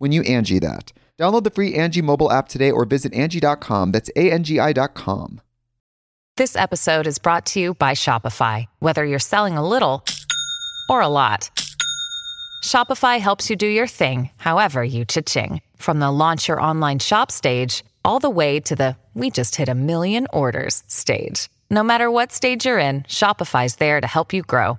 when you Angi that. Download the free Angi mobile app today or visit Angi.com. That's A-N-G-I dot com. This episode is brought to you by Shopify. Whether you're selling a little or a lot, Shopify helps you do your thing, however you cha-ching. From the launch your online shop stage, all the way to the we just hit a million orders stage. No matter what stage you're in, Shopify's there to help you grow.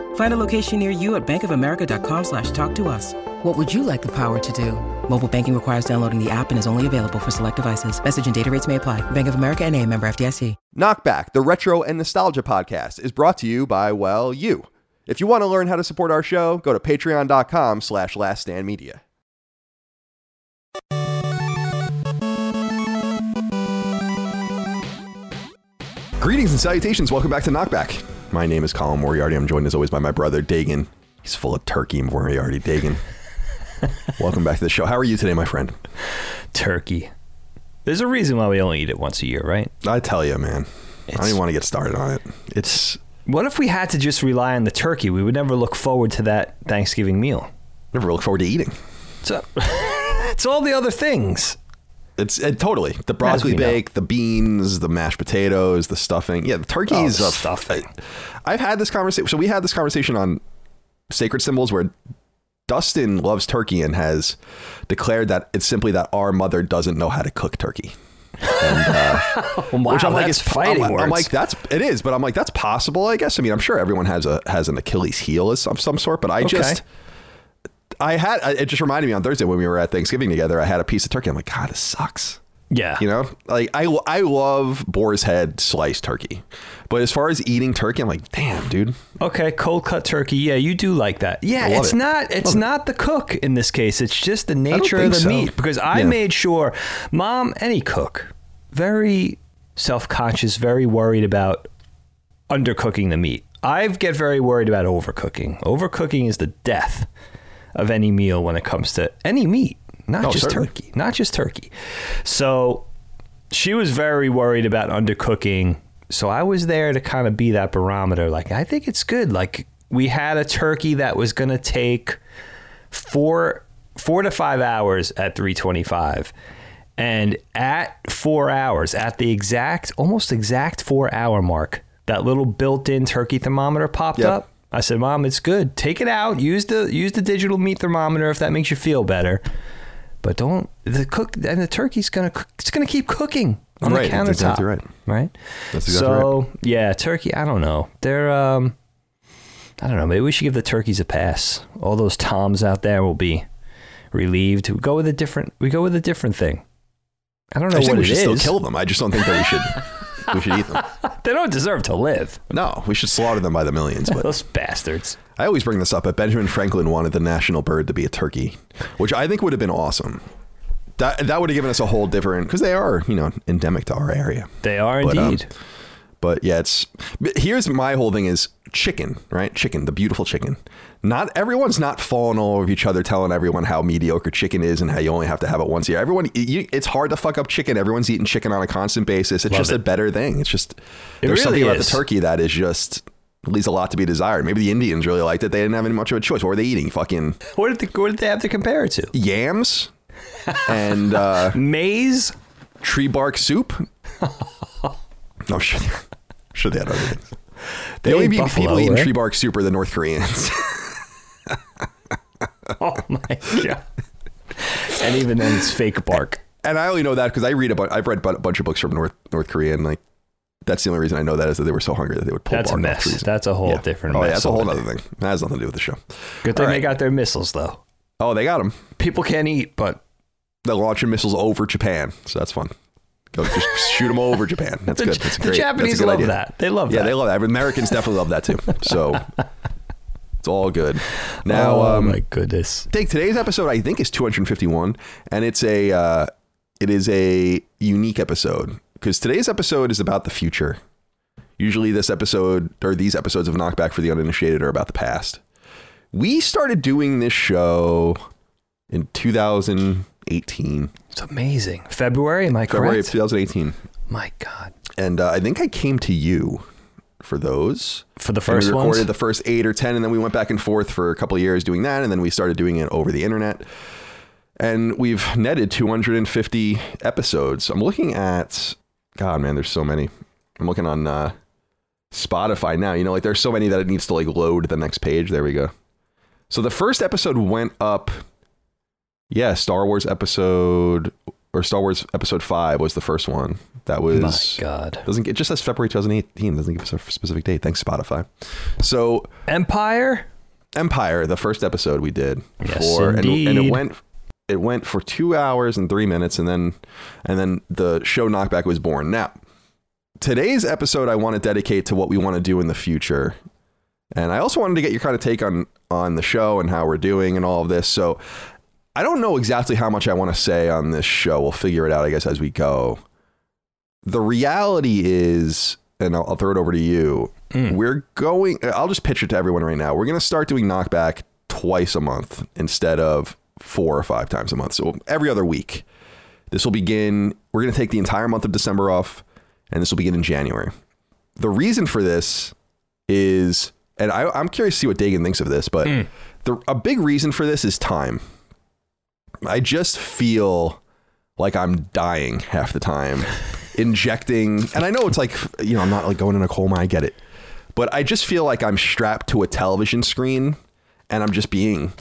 Find a location near you at bankofamerica.com slash talk to us. What would you like the power to do? Mobile banking requires downloading the app and is only available for select devices. Message and data rates may apply. Bank of America and a member FDIC. Knockback, the retro and nostalgia podcast, is brought to you by, well, you. If you want to learn how to support our show, go to patreon.com slash laststandmedia. Greetings and salutations. Welcome back to Knockback. My name is Colin Moriarty. I'm joined as always by my brother Dagan. He's full of turkey, Moriarty. Dagan. Welcome back to the show. How are you today, my friend? turkey. There's a reason why we only eat it once a year, right? I tell you, man. I don't even want to get started on it. It's What if we had to just rely on the turkey? We would never look forward to that Thanksgiving meal. never look forward to eating. So it's all the other things. It's it, totally the broccoli we know. bake, the beans, the mashed potatoes, the stuffing. Yeah, the turkey Oh, is a stuffing. I've had this conversation. So we had this conversation on sacred symbols where Dustin loves turkey and has declared that it's simply that our mother doesn't know how to cook turkey. And, uh, wow, which I'm like, that's it's fighting I'm, words. I'm like, that's it is, but I'm like, that's possible, I guess. I mean, I'm sure everyone has a has an Achilles heel of some, some sort, but I just. I had uh, it just reminded me on Thursday when we were at Thanksgiving together. I had a piece of turkey. I'm like, God, this sucks. yeah. You know, like I I love boar's head sliced turkey, but as far as eating turkey, I'm like, damn, dude. Okay, cold cut turkey. Yeah, you do like that. Yeah, it's it. not it's not the cook in this case. It's just the nature of the so. meat because I Yeah. made sure mom any cook very self-conscious, very worried about undercooking the meat. I get very worried about overcooking. Overcooking is the death of any meal when it comes to any meat, not Oh, just certainly. turkey, not just turkey. So she was very worried about undercooking. So I was there to kind of be that barometer. Like, I think it's good. Like, we had a turkey that was going to take four, four to five hours at 325. And at four hours, at the exact, almost exact four hour mark, that little built in turkey thermometer popped Yep. up. I said, Mom, it's good. Take it out. Use the use the digital meat thermometer if that makes you feel better. But don't the cook and the turkey's gonna cook- it's gonna keep cooking on Right, the countertop. that's exactly right. Right. That's exactly so yeah, turkey. I don't know. They're um, I don't know. Maybe we should give the turkeys a pass. All those toms out there will be relieved. We go with a different. We go with a different thing. I don't know I what think we it should still kill them. I just don't think that we should. We should eat them. They don't deserve to live. No, we should slaughter them by the millions. But Those bastards. I always bring this up. But Benjamin Franklin wanted the national bird to be a turkey, which I think would have been awesome. That that would have given us a whole different because they are you know endemic to our area. They are But, um, indeed. But yeah, it's but here's my whole thing is chicken, right? Chicken, the beautiful chicken. Not everyone's not falling all over each other, telling everyone how mediocre chicken is and how you only have to have it once a year. Everyone, you, it's hard to fuck up chicken. Everyone's eating chicken on a constant basis. It's Love just it. a better thing. It's just It there's something really about the turkey that is just leaves a lot to be desired. Maybe the Indians really liked it. They didn't have any much of a choice. What were they eating? Fucking what did they, what did they have to compare it to? yams and uh, Maize? tree bark soup. no, sure, sure they had other things. They The only people buffalo, eating right? Eh? tree bark soup are the North Koreans. Oh my god! and even then, it's fake bark. and I only know that because I read a bunch. I've read a bunch of books from North North Korea, and like that's the only reason I know that is that they were so hungry that they would pull That's a mess. That's a whole Yeah. different Oh, mess. yeah, that's a whole other thing. That has nothing to do with the show. Good thing All they got their missiles though. Oh, they got them. People can't eat, but They're launching missiles over Japan, so that's fun. Go just shoot them all over Japan. That's the, good. That's the great. Japanese that's love idea. that. They love Yeah, that. Yeah, they love that. Americans definitely love that too. So it's all good. Now, oh um, my goodness! take today's episode i think is 251 and it's a uh, it is a unique episode because today's episode is about the future usually this episode or these episodes of knockback for the uninitiated are about the past we started doing this show in 2018 It's amazing. February, am I february of 2018 My God! and uh, i think i came to you for those For the And first we ones? recorded the first eight or ten, and then we went back and forth for a couple of years doing that, and then we started doing it over the internet. And we've netted 250 episodes. I'm looking at, God, man, there's so many. I'm looking on uh, Spotify now. You know, like there's so many that it needs to like load the next page. There we go. So the first episode went up. Yeah, Star Wars episode or Star Wars episode five was the first one. That was My God! doesn't it just says February 2018. Doesn't give us a specific date. Thanks, Spotify. So Empire. Empire, the first episode we did Yes, for and, and it went it went for two hours and three minutes and then and then the show knockback was born. Now today's episode I want to dedicate to what we want to do in the future. And I also wanted to get your kind of take on on the show and how we're doing and all of this. So I don't know exactly how much I want to say on this show. We'll figure it out, I guess, as we go. The reality is, and I'll, I'll throw it over to you. Mm. We're going. I'll just pitch it to everyone right now. We're going to start doing knockback twice a month instead of four or five times a month. So every other week. This will begin. We're going to take the entire month of December off, and this will begin in January. The reason for this is, and I, I'm curious to see what Dagan thinks of this, but the, a big reason for this is time. I just feel like I'm dying half the time, injecting, and I know it's like, you know, I'm not like going in a mine, I get it. But I just feel like I'm strapped to a television screen and I'm just being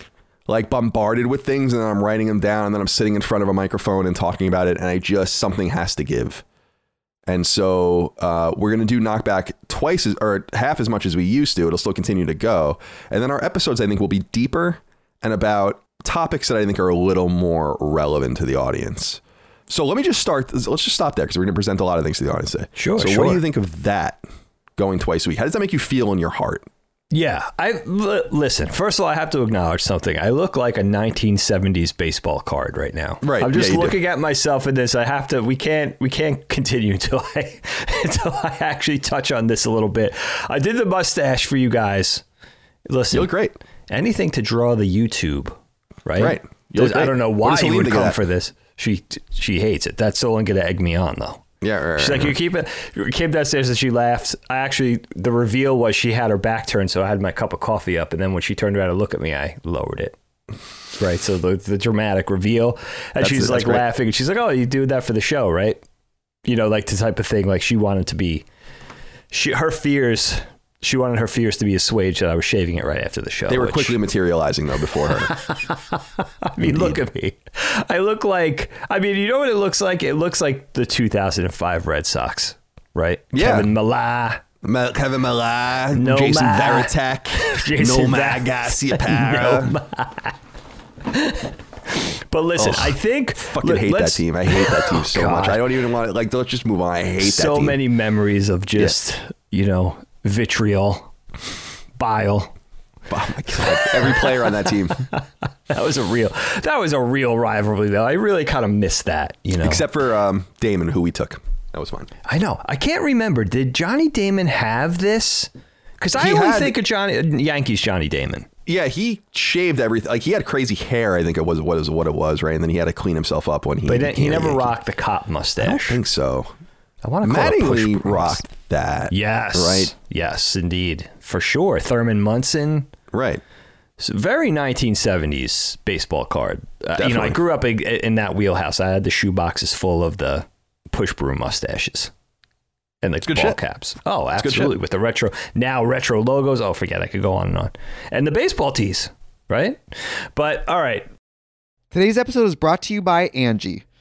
like bombarded with things and then I'm writing them down and then I'm sitting in front of a microphone and talking about it and I just, something has to give. And so uh, we're going to do knockback twice as, or half as much as we used to. It'll still continue to go. And then our episodes, I think, will be deeper and about topics that I think are a little more relevant to the audience. So let me just start. Let's just stop there because we're going to present a lot of things to the audience today. Sure, So what do you think of that going twice a week? How does that make you feel in your heart? Yeah, I l- listen. First of all, I have to acknowledge something. I look like a 1970s baseball card right now. Right, I'm just yeah, you do. looking at myself in this. I have to. We can't. We can't continue until I until I actually touch on this a little bit. I did the mustache for you guys. Listen, You look great. Anything to draw the YouTube, right? Right. I don't know why you would come that? for this. She she hates it. That's only going to egg me on though. Yeah, right, right, She's like, right. you keep it. You came downstairs and she laughed. I actually, the reveal was she had her back turned, so I had my cup of coffee up, and then when she turned around to look at me, I lowered it. Right, so the the dramatic reveal, and That's- she's like great. laughing, and she's like, "Oh, you do that for the show, right?" You know, like the type of thing. Like she wanted to be, she her fears. She wanted her fears to be assuaged that I was shaving it right after the show. They were which- quickly materializing though before her. I mean, look at me. I look like. I mean, you know what it looks like? It looks like the 2005 Red Sox, right? Yeah. Kevin Millar. Ma- Kevin Millar, No Jason ma. Varitek, Jason Nomar Ver- Garcia Parra. But listen, I think Fucking hate that team. I hate that team so much. I don't even want to like. Let's just move on. I hate that team. so many memories of just you know vitriol, bile. Oh my god! Every player on that team, That was a real that was a real rivalry though. I really kind of missed that, you know. except for um, Damon, who we took. That was fine. I know. I can't remember. Did Johnny Damon have this? Because I only had- think of Johnny Yankees Johnny Damon. Yeah, he shaved everything. Like he had crazy hair. I think it was what is what it was, right? And then he had to clean himself up when he. But he never Yankee. rocked the cop mustache. I don't think so. I want to call it push Mattingly brooms. rocked that. Yes. Right. Yes, indeed. For sure. Thurman Munson. Right. It's a very 1970s baseball card. Uh, you know, I grew up in, in that wheelhouse. I had the shoe boxes full of the push broom mustaches and the good ball shit. caps. Oh, absolutely. With the retro, now retro logos. Oh, forget. I could go on and on. And the baseball tees, right? But all right. Today's episode is brought to you by Angi.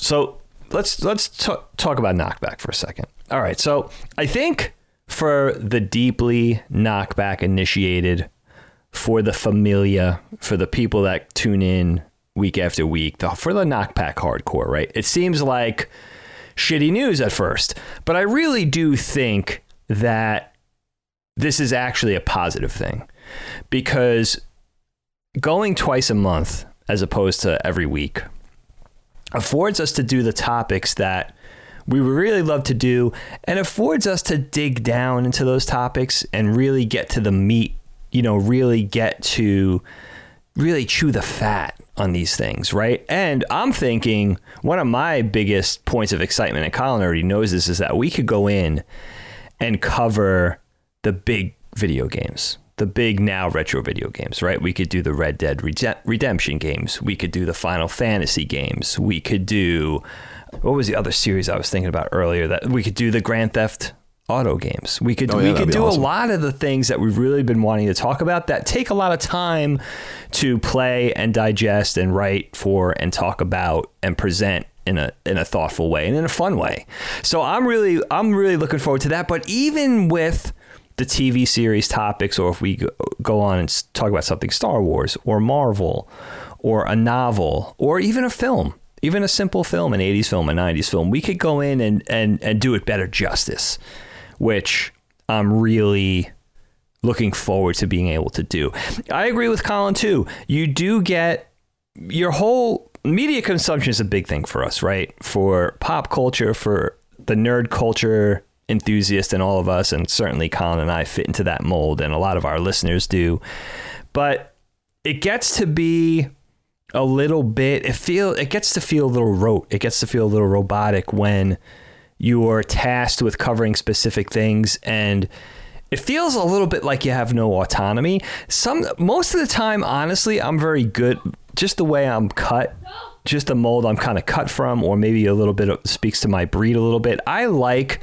So let's let's t- talk about knockback for a second. All right. So I think for the deeply knockback initiated, for the familia, for the people that tune in week after week, the, for the knockback hardcore, right? It seems like shitty news at first, but I really do think that this is actually a positive thing because going twice a month as opposed to every week affords us to do the topics that we would really love to do and affords us to dig down into those topics and really get to the meat, you know, really get to really chew the fat on these things, right? And I'm thinking one of my biggest points of excitement, and Colin already knows this, is that we could go in and cover the big video games, the big now retro video games, right? We could do the Red Dead Redemption games. We could do the Final Fantasy games. We could do what was the other series I was thinking about earlier that we could do the Grand Theft Auto games. We could Oh, yeah, we could do awesome. a lot of the things that we've really been wanting to talk about that take a lot of time to play and digest and write for and talk about and present in a in a thoughtful way and in a fun way. So I'm really I'm really looking forward to that. But even with the TV series topics, or if we go, on and talk about something Star Wars or Marvel or a novel or even a film, even a simple film, an 80s film, a 90s film, we could go in and, and, and do it better justice, which I'm really looking forward to being able to do. I agree with Colin too. You do get your whole media consumption is a big thing for us, right? For pop culture, for the nerd culture enthusiast and all of us, and certainly Colin and I fit into that mold, and a lot of our listeners do. But it gets to be a little bit. It feel it gets to feel a little rote. It gets to feel a little robotic when you're tasked with covering specific things and it feels a little bit like you have no autonomy. Some most of the time, honestly, I'm very good. Just the way I'm cut, just the mold I'm kind of cut from, or maybe a little bit of, speaks to my breed a little bit. I like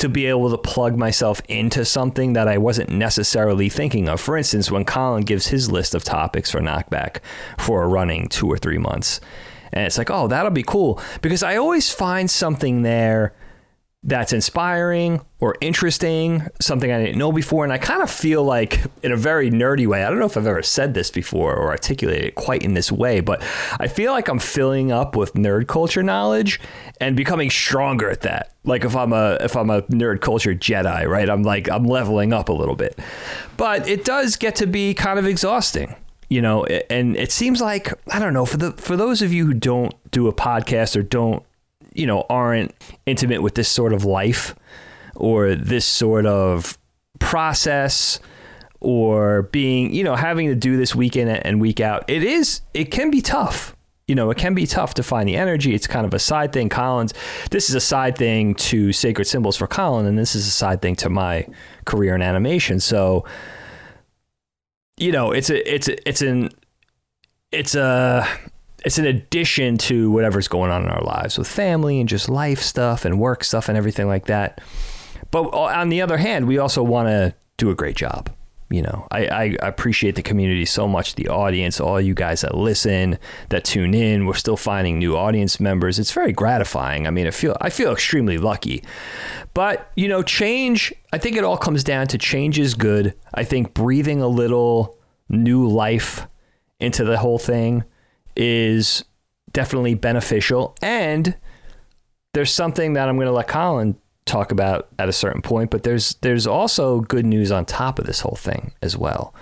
to be able to plug myself into something that I wasn't necessarily thinking of. For instance, when Colin gives his list of topics for knockback for a running two or three months, and it's like, oh, that'll be cool because I always find something there that's inspiring or interesting, something I didn't know before. And I kind of feel like, in a very nerdy way, I don't know if I've ever said this before or articulated it quite in this way, but I feel like I'm filling up with nerd culture knowledge and becoming stronger at that. Like if I'm a if I'm a nerd culture Jedi, right? I'm like I'm leveling up a little bit. But it does get to be kind of exhausting you know and it seems like i don't know for the for those of you who don't do a podcast or don't you know, aren't intimate with this sort of life or this sort of process or being, you know, having to do this week in and week out, it is, it can be tough. You know, it can be tough to find the energy. It's kind of a side thing. Collins, this is a side thing to Sacred Symbols for Colin, and this is a side thing to my career in animation. So, you know, it's a, it's a, it's an, it's a, it's an addition to whatever's going on in our lives with family and just life stuff and work stuff and everything like that. But on the other hand, we also want to do a great job. You know, I, I appreciate the community so much, the audience, all you guys that listen, that tune in. We're still finding new audience members. It's very gratifying. I mean, I feel I feel extremely lucky. But, you know, change, I think it all comes down to change is good. I think breathing a little new life into the whole thing is definitely beneficial. And there's something that I'm going to let Colin talk about at a certain point, but there's there's also good news on top of this whole thing as well.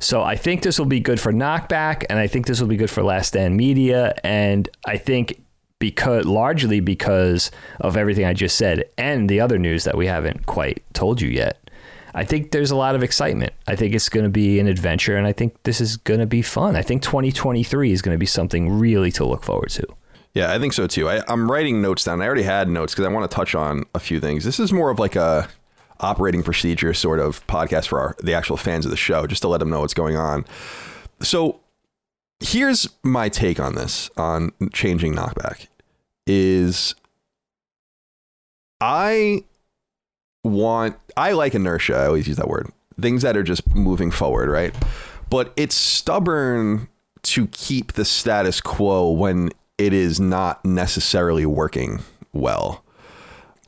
So I think this will be good for Knockback, and I think this will be good for Last Stand Media, and I think because largely because of everything I just said and the other news that we haven't quite told you yet. I think there's a lot of excitement. I think it's going to be an adventure, and I think this is going to be fun. I think 2023 is going to be something really to look forward to. Yeah, I think so too. I, am writing notes down. I already had notes because I want to touch on a few things. This is more of like a operating procedure sort of podcast for our, the actual fans of the show, just to let them know what's going on. So here's my take on this on changing knockback is I want I like inertia. I always use that word. Things that are just moving forward, right? But it's stubborn to keep the status quo when it is not necessarily working well.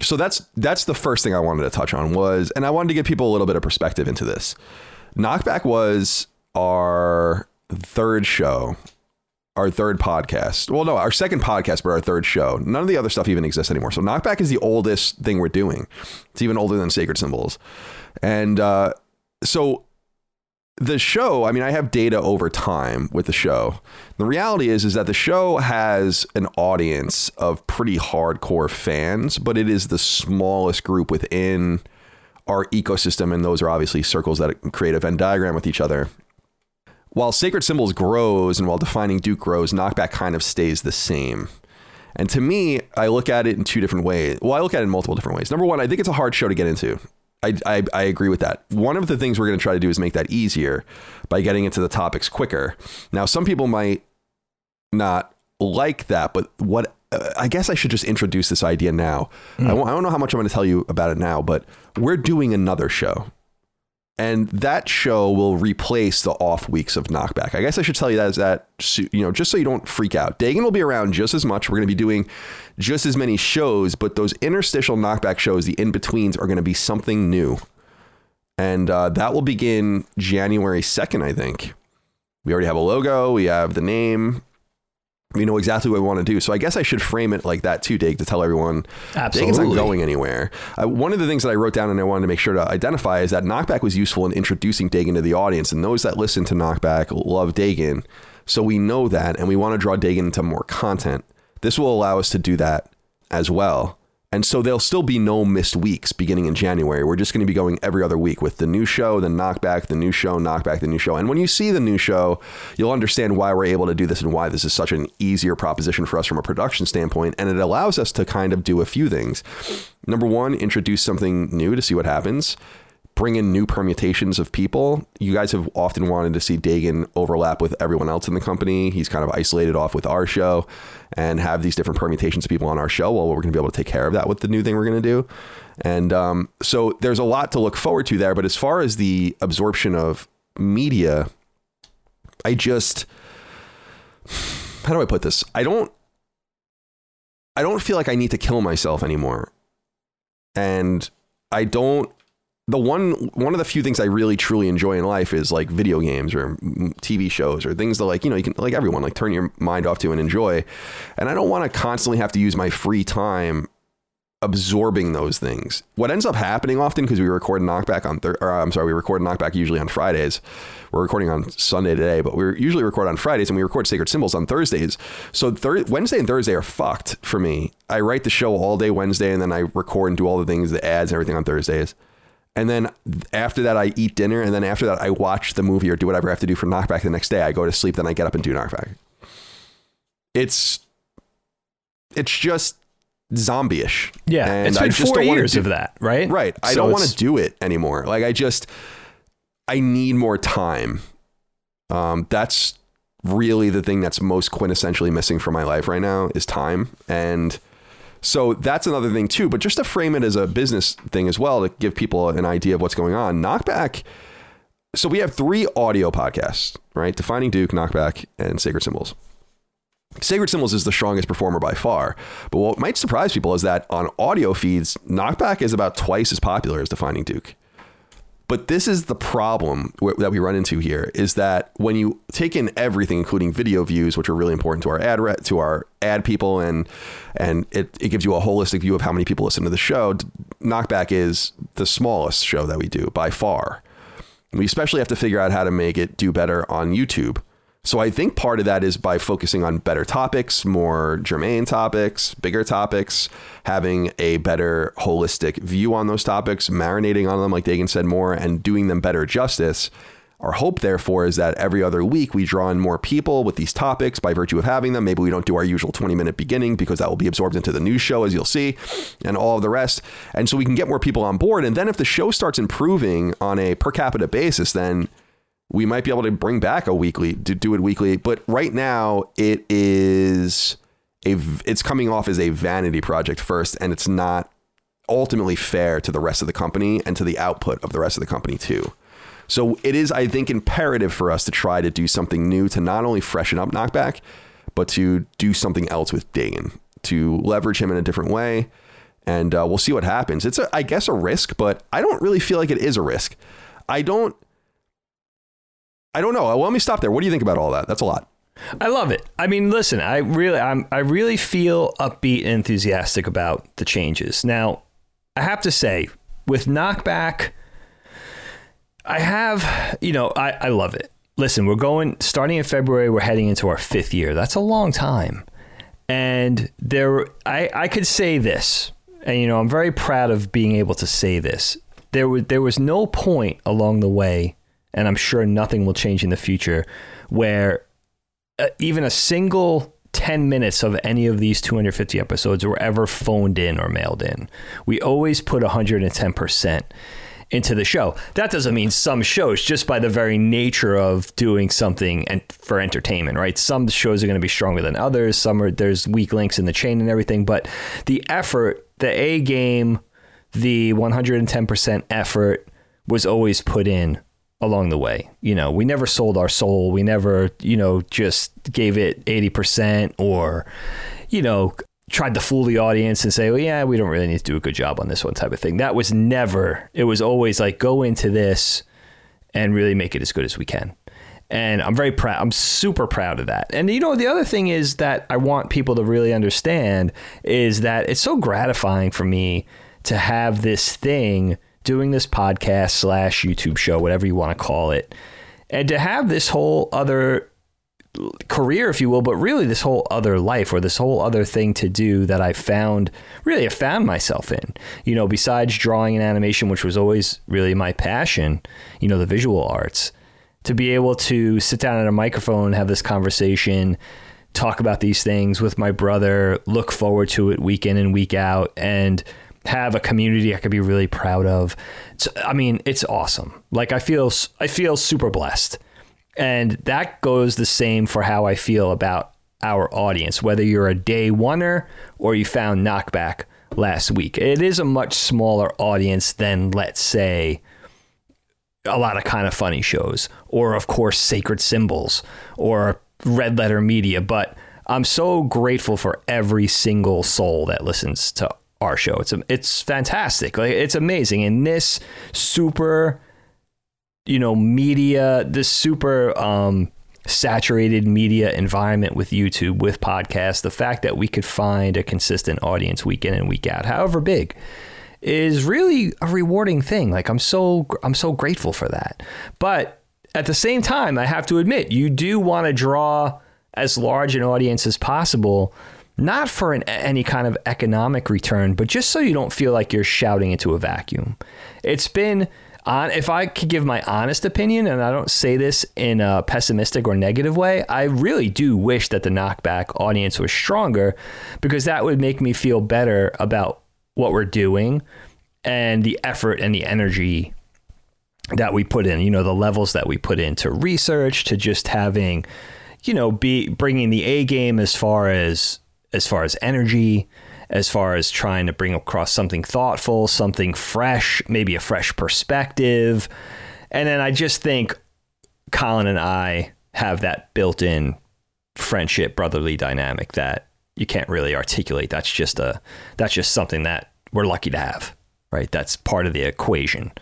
So that's that's the first thing I wanted to touch on was and I wanted to give people a little bit of perspective into this. Knockback was our third show our third podcast. Well, no, our second podcast, but our third show. None of the other stuff even exists anymore. So Knockback is the oldest thing we're doing. It's even older than Sacred Symbols. And uh, so the show, I mean, I have data over time with the show. The reality is, is that the show has an audience of pretty hardcore fans, but it is the smallest group within our ecosystem. And those are obviously circles that create a Venn diagram with each other while Sacred Symbols grows and while Defining Duke grows, Knockback kind of stays the same. And to me, I look at it in two different ways. Well, I look at it in multiple different ways. Number one, I think it's a hard show to get into. I, I, I agree with that. One of the things we're going to try to do is make that easier by getting into the topics quicker. Now, some people might not like that, but what uh, I guess I should just introduce this idea now. Mm. I, I don't know how much I'm going to tell you about it now, but we're doing another show and that show will replace the off weeks of knockback. I guess I should tell you that is that you know just so you don't freak out. Dagan will be around just as much. We're going to be doing just as many shows, but those interstitial knockback shows, the in betweens, are going to be something new, and uh, that will begin January second, I think. We already have a logo. We have the name we know exactly what we want to do. So I guess I should frame it like that too, Dig, to tell everyone Absolutely. Dagan's not going anywhere. Uh, one of the things that I wrote down and I wanted to make sure to identify is that Knockback was useful in introducing Dagan to the audience, and those that listen to Knockback love Dagan. So we know that, and we want to draw Dagan into more content. This will allow us to do that as well. And so there'll still be no missed weeks beginning in January. We're just going to be going every other week with the new show, the knockback, the new show, knockback, the new show. And when you see the new show, you'll understand why we're able to do this and why this is such an easier proposition for us from a production standpoint. And it allows us to kind of do a few things. Number one, introduce something new to see what happens bring in new permutations of people. You guys have often wanted to see Dagan overlap with everyone else in the company. He's kind of isolated off with our show and have these different permutations of people on our show. Well, we're going to be able to take care of that with the new thing we're going to do. And um, so there's a lot to look forward to there. But as far as the absorption of media, I just, how do I put this? I don't, I don't feel like I need to kill myself anymore. And I don't the one one of the few things I really truly enjoy in life is like video games or TV shows or things that like you know you can like everyone like turn your mind off to and enjoy. And I don't want to constantly have to use my free time absorbing those things. What ends up happening often because we record knockback on thir- or I'm sorry, we record knockback usually on Fridays. We're recording on Sunday today, but we usually record on Fridays and we record Sacred Symbols on Thursdays. So thir- Wednesday and Thursday are fucked for me. I write the show all day Wednesday and then I record and do all the things, the ads and everything on Thursdays. And then after that, I eat dinner. And then after that, I watch the movie or do whatever I have to do for knockback the next day. I go to sleep. Then I get up and do knockback. It's, it's just zombie-ish. Yeah, and it's been I just four don't years do, of that, right? Right. I don't want to do it anymore. Like I just, I need more time. Um, that's really the thing that's most quintessentially missing from my life right now is time. And so that's another thing too. But just to frame it as a business thing as well, to give people an idea of what's going on, Knockback. So we have three audio podcasts, right? Defining Duke, Knockback, and Sacred Symbols. Sacred Symbols is the strongest performer by far. But what might surprise people is that on audio feeds, Knockback is about twice as popular as Defining Duke. But this is the problem w- that we run into here is that when you take in everything, including video views, which are really important to our ad re- to our ad people, and and it, it gives you a holistic view of how many people listen to the show. Knockback is the smallest show that we do by far. We especially have to figure out how to make it do better on YouTube. So I think part of that is by focusing on better topics, more germane topics, bigger topics, having a better holistic view on those topics, marinating on them, like Dagan said, more, and doing them better justice. Our hope, therefore, is that every other week we draw in more people with these topics by virtue of having them. Maybe we don't do our usual 20 minute beginning because that will be absorbed into the news show, as you'll see, and all of the rest. And so we can get more people on board. And then if the show starts improving on a per capita basis, then we might be able to bring back a weekly to do it weekly but right now it is a it's coming off as a vanity project first and it's not ultimately fair to the rest of the company and to the output of the rest of the company too. So it is i think imperative for us to try to do something new to not only freshen up knockback but to do something else with Dagan to leverage him in a different way and uh, we'll see what happens. It's a, i guess a risk but i don't really feel like it is a risk. I don't I don't know. Well, let me stop there. What do you think about all that? That's a lot. I love it. I mean, listen, I really, I'm, I really feel upbeat and enthusiastic about the changes. Now, I have to say, with knockback, I have, you know, I, I love it. Listen, we're going starting in February. We're heading into our fifth year. That's a long time, and there, I, I could say this, and you know, I'm very proud of being able to say this. There was, there was no point along the way, and I'm sure nothing will change in the future, where uh, even a single 10 minutes of any of these 250 episodes were ever phoned in or mailed in. We always put 110% into the show. That doesn't mean some shows, just by the very nature of doing something and for entertainment, right? Some shows are going to be stronger than others. Some are there's weak links in the chain and everything, but the effort, the A game, the 110% effort was always put in along the way. You know, we never sold our soul. We never, you know, just gave it 80% or, you know, tried to fool the audience and say, well, yeah, we don't really need to do a good job on this one type of thing. That was never, it was always like, go into this and really make it as good as we can. And I'm very proud. I'm super proud of that. And you know, the other thing is that I want people to really understand is that it's so gratifying for me to have this thing doing this podcast slash YouTube show, whatever you want to call it, and to have this whole other career, if you will, but really this whole other life or this whole other thing to do that I found really I found myself in. You know, besides drawing and animation, which was always really my passion, you know, the visual arts, to be able to sit down at a microphone, have this conversation, talk about these things with my brother, look forward to it week in and week out, and have a community I could be really proud of. So, I mean, it's awesome. Like I feel I feel super blessed. And that goes the same for how I feel about our audience, whether you're a day oneer or you found knockback last week. It is a much smaller audience than, let's say, a lot of kind of funny shows, or of course, Sacred Symbols or Red Letter Media. But I'm so grateful for every single soul that listens to our show. It's it's fantastic. Like it's amazing. And this super you know, media, this super um, saturated media environment with YouTube, with podcasts, the fact that we could find a consistent audience week in and week out, however big, is really a rewarding thing. Like I'm so I'm so grateful for that. But at the same time, I have to admit, you do want to draw as large an audience as possible, not for an, any kind of economic return, but just so you don't feel like you're shouting into a vacuum. It's been on, if I could give my honest opinion, and I don't say this in a pessimistic or negative way, I really do wish that the knockback audience was stronger because that would make me feel better about what we're doing and the effort and the energy that we put in, you know, the levels that we put into research to just having, you know, be bringing the A game as far as as far as energy, as far as trying to bring across something thoughtful, something fresh, maybe a fresh perspective. And then I just think Colin and I have that built in friendship, brotherly dynamic that you can't really articulate. That's just a that's just something that we're lucky to have, right? That's part of the equation.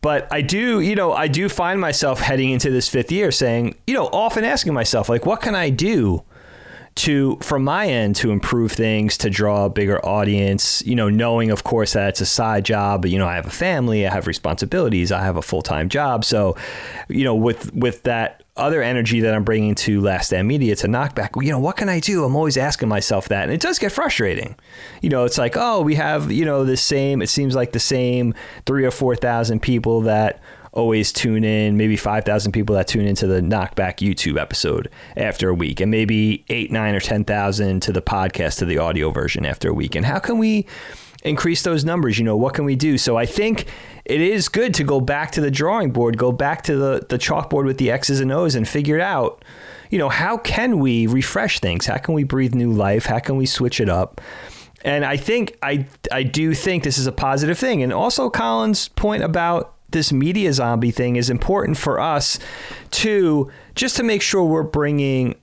But I do, you know, I do find myself heading into this fifth year saying, you know, often asking myself, like, what can I do to from my end to improve things to draw a bigger audience you know knowing of course that it's a side job but you know i have a family i have responsibilities i have a full-time job. So you know with with that other energy that i'm bringing to last stand media to knockback you know what can i do? I'm always asking myself that. And it does get frustrating. You know it's like oh we have you know the same it seems like the same three or four thousand people that always tune in, maybe 5,000 people that tune into the Knockback YouTube episode after a week, and maybe eight, nine, or 10,000 to the podcast, to the audio version after a week. And how can we increase those numbers? You know, what can we do? So I think it is good to go back to the drawing board, go back to the, the chalkboard with the X's and O's and figure it out. You know, how can we refresh things? How can we breathe new life? How can we switch it up? And I think I I do think this is a positive thing. And also Colin's point about this media zombie thing is important for us to just to make sure we're bringing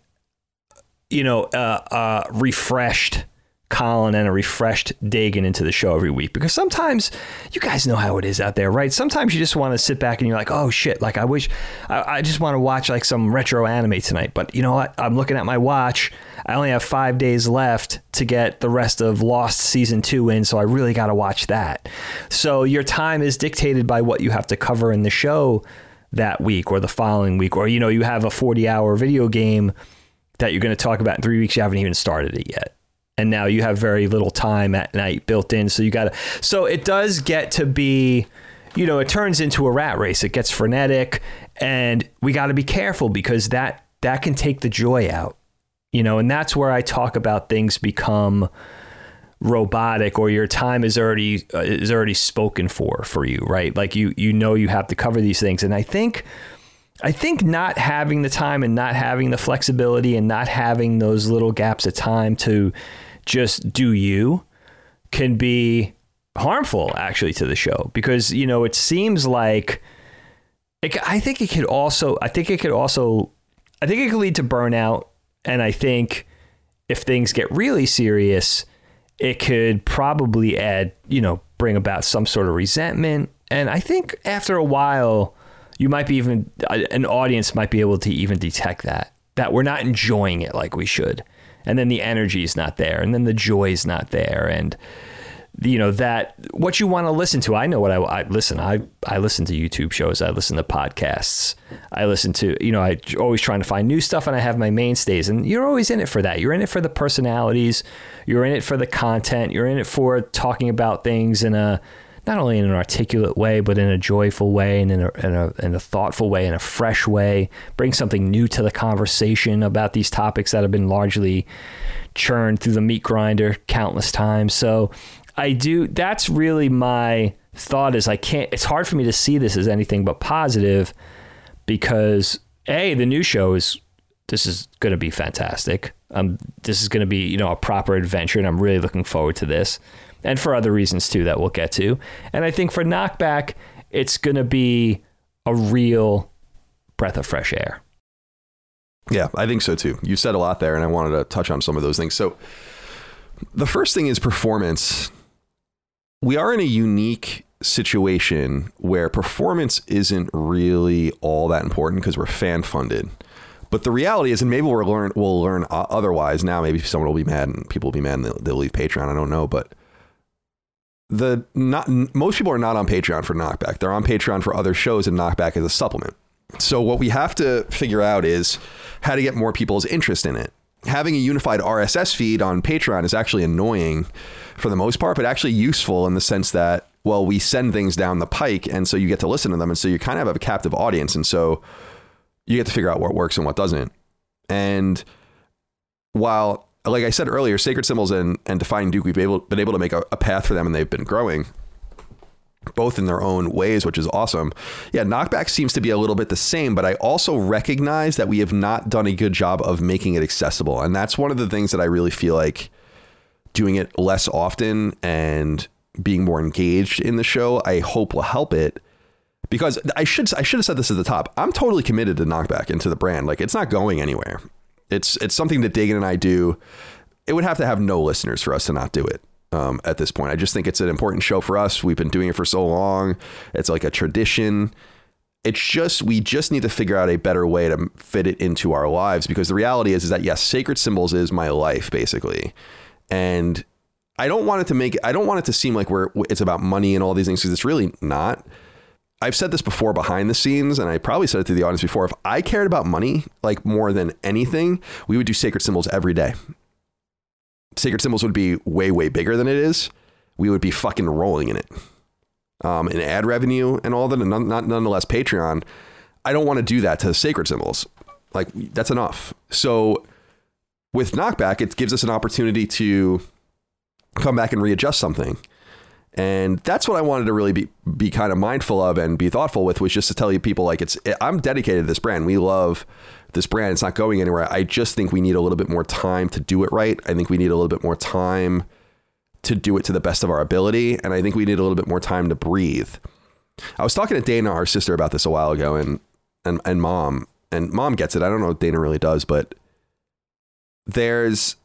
you know uh, uh, refreshed Colin and a refreshed Dagan into the show every week because sometimes you guys know how it is out there, right? Sometimes you just want to sit back and you're like, oh shit, like I wish I, I just want to watch like some retro anime tonight. But you know what? I'm looking at my watch. I only have five days left to get the rest of Lost season two in, so I really got to watch that. So your time is dictated by what you have to cover in the show that week or the following week, or you know, you have a 40 hour video game that you're going to talk about in three weeks. You haven't even started it yet and now you have very little time at night built in. So you got to so it does get to be you know it turns into a rat race. It gets frenetic and we got to be careful because that that can take the joy out you know and that's where i talk about things become robotic or your time is already uh, is already spoken for for you right? Like you you know you have to cover these things. And i think I think not having the time and not having the flexibility and not having those little gaps of time to just do you can be harmful actually to the show. Because you know it seems like it, I think it could also I think it could also I think it could lead to burnout. And I think if things get really serious it could probably add you know bring about some sort of resentment. And I think after a while you might be even uh, an audience might be able to even detect that that we're not enjoying it like we should and then the energy is not there and then the joy is not there and you know that what you want to listen to. I know what I, I listen. I I listen to YouTube shows. I listen to podcasts. I listen to you know I always trying to find new stuff, and I have my mainstays. And you're always in it for that. You're in it for the personalities. You're in it for the content. You're in it for talking about things in a not only in an articulate way, but in a joyful way and in a, in a, in a thoughtful way, in a fresh way. Bring something new to the conversation about these topics that have been largely churned through the meat grinder countless times. So I do. That's really my thought. Is I can't. It's hard for me to see this as anything but positive because a the new show is this is going to be fantastic. Um, this is going to be you know a proper adventure, and I'm really looking forward to this, and for other reasons too that we'll get to. And I think for Knockback, it's going to be a real breath of fresh air. Yeah, I think so too. You said a lot there, and I wanted to touch on some of those things. So, the first thing is performance we are in a unique situation where performance isn't really all that important because we're fan funded. But the reality is, and maybe we'll learn we'll learn uh, otherwise now. Maybe someone will be mad and people will be mad and they'll, they'll leave Patreon. I don't know, but the not most people are not on Patreon for Knockback. They're on Patreon for other shows, and Knockback is a supplement. So what we have to figure out is how to get more people's interest in it. Having a unified RSS feed on Patreon is actually annoying for the most part, but actually useful in the sense that, well, we send things down the pike. And so you get to listen to them. And so you kind of have a captive audience. And so you get to figure out what works and what doesn't. And while, like I said earlier, Sacred Symbols and, and Defining Duke, we've been able, been able to make a, a path for them and they've been growing both in their own ways, which is awesome. Yeah, knockback seems to be a little bit the same, but I also recognize that we have not done a good job of making it accessible. And that's one of the things that I really feel like doing it less often and being more engaged in the show, I hope will help it. Because I should I should have said this at the top. I'm totally committed to knockback into the brand. Like it's not going anywhere. It's it's something that Dagan and I do. It would have to have no listeners for us to not do it. Um, at this point, I just think it's an important show for us. We've been doing it for so long. It's like a tradition. It's just we just need to figure out a better way to fit it into our lives because the reality is is that yes, sacred symbols is my life basically and I don't want it to make I don't want it to seem like we're it's about money and all these things because it's really not. I've said this before behind the scenes, and I probably said it to the audience before. If I cared about money like more than anything, we would do sacred symbols every day. Sacred symbols would be way way bigger than it is. We would be fucking rolling in it, um, in ad revenue and all that. And not nonetheless Patreon. I don't want to do that to sacred symbols. Like that's enough. So with knockback, it gives us an opportunity to come back and readjust something. And that's what I wanted to really be be kind of mindful of and be thoughtful with was just to tell you people like it's I'm dedicated to this brand. We love this brand. It's not going anywhere. I just think we need a little bit more time to do it right. I think we need a little bit more time to do it to the best of our ability, and I think we need a little bit more time to breathe. I was talking to Dana, our sister, about this a while ago, and and and mom, and mom gets it. I don't know if Dana really does, but there's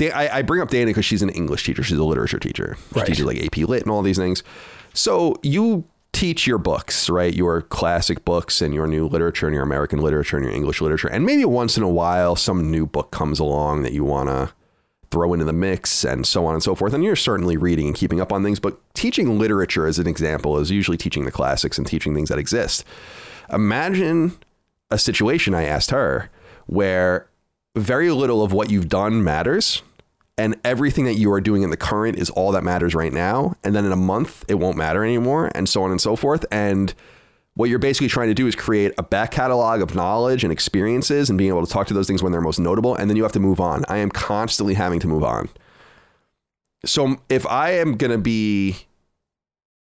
I, I bring up Dana because she's an English teacher. She's a literature teacher. She right. teaches like AP Lit and all these things. So you teach your books, right? Your classic books and your new literature and your American literature and your English literature. And maybe once in a while, some new book comes along that you want to throw into the mix and so on and so forth. And you're certainly reading and keeping up on things. But teaching literature, as an example, is usually teaching the classics and teaching things that exist. Imagine a situation I asked her where very little of what you've done matters and everything that you are doing in the current is all that matters right now and then in a month it won't matter anymore and so on and so forth. And what you're basically trying to do is create a back catalog of knowledge and experiences and being able to talk to those things when they're most notable and then you have to move on. I am constantly having to move on. So if i am going to be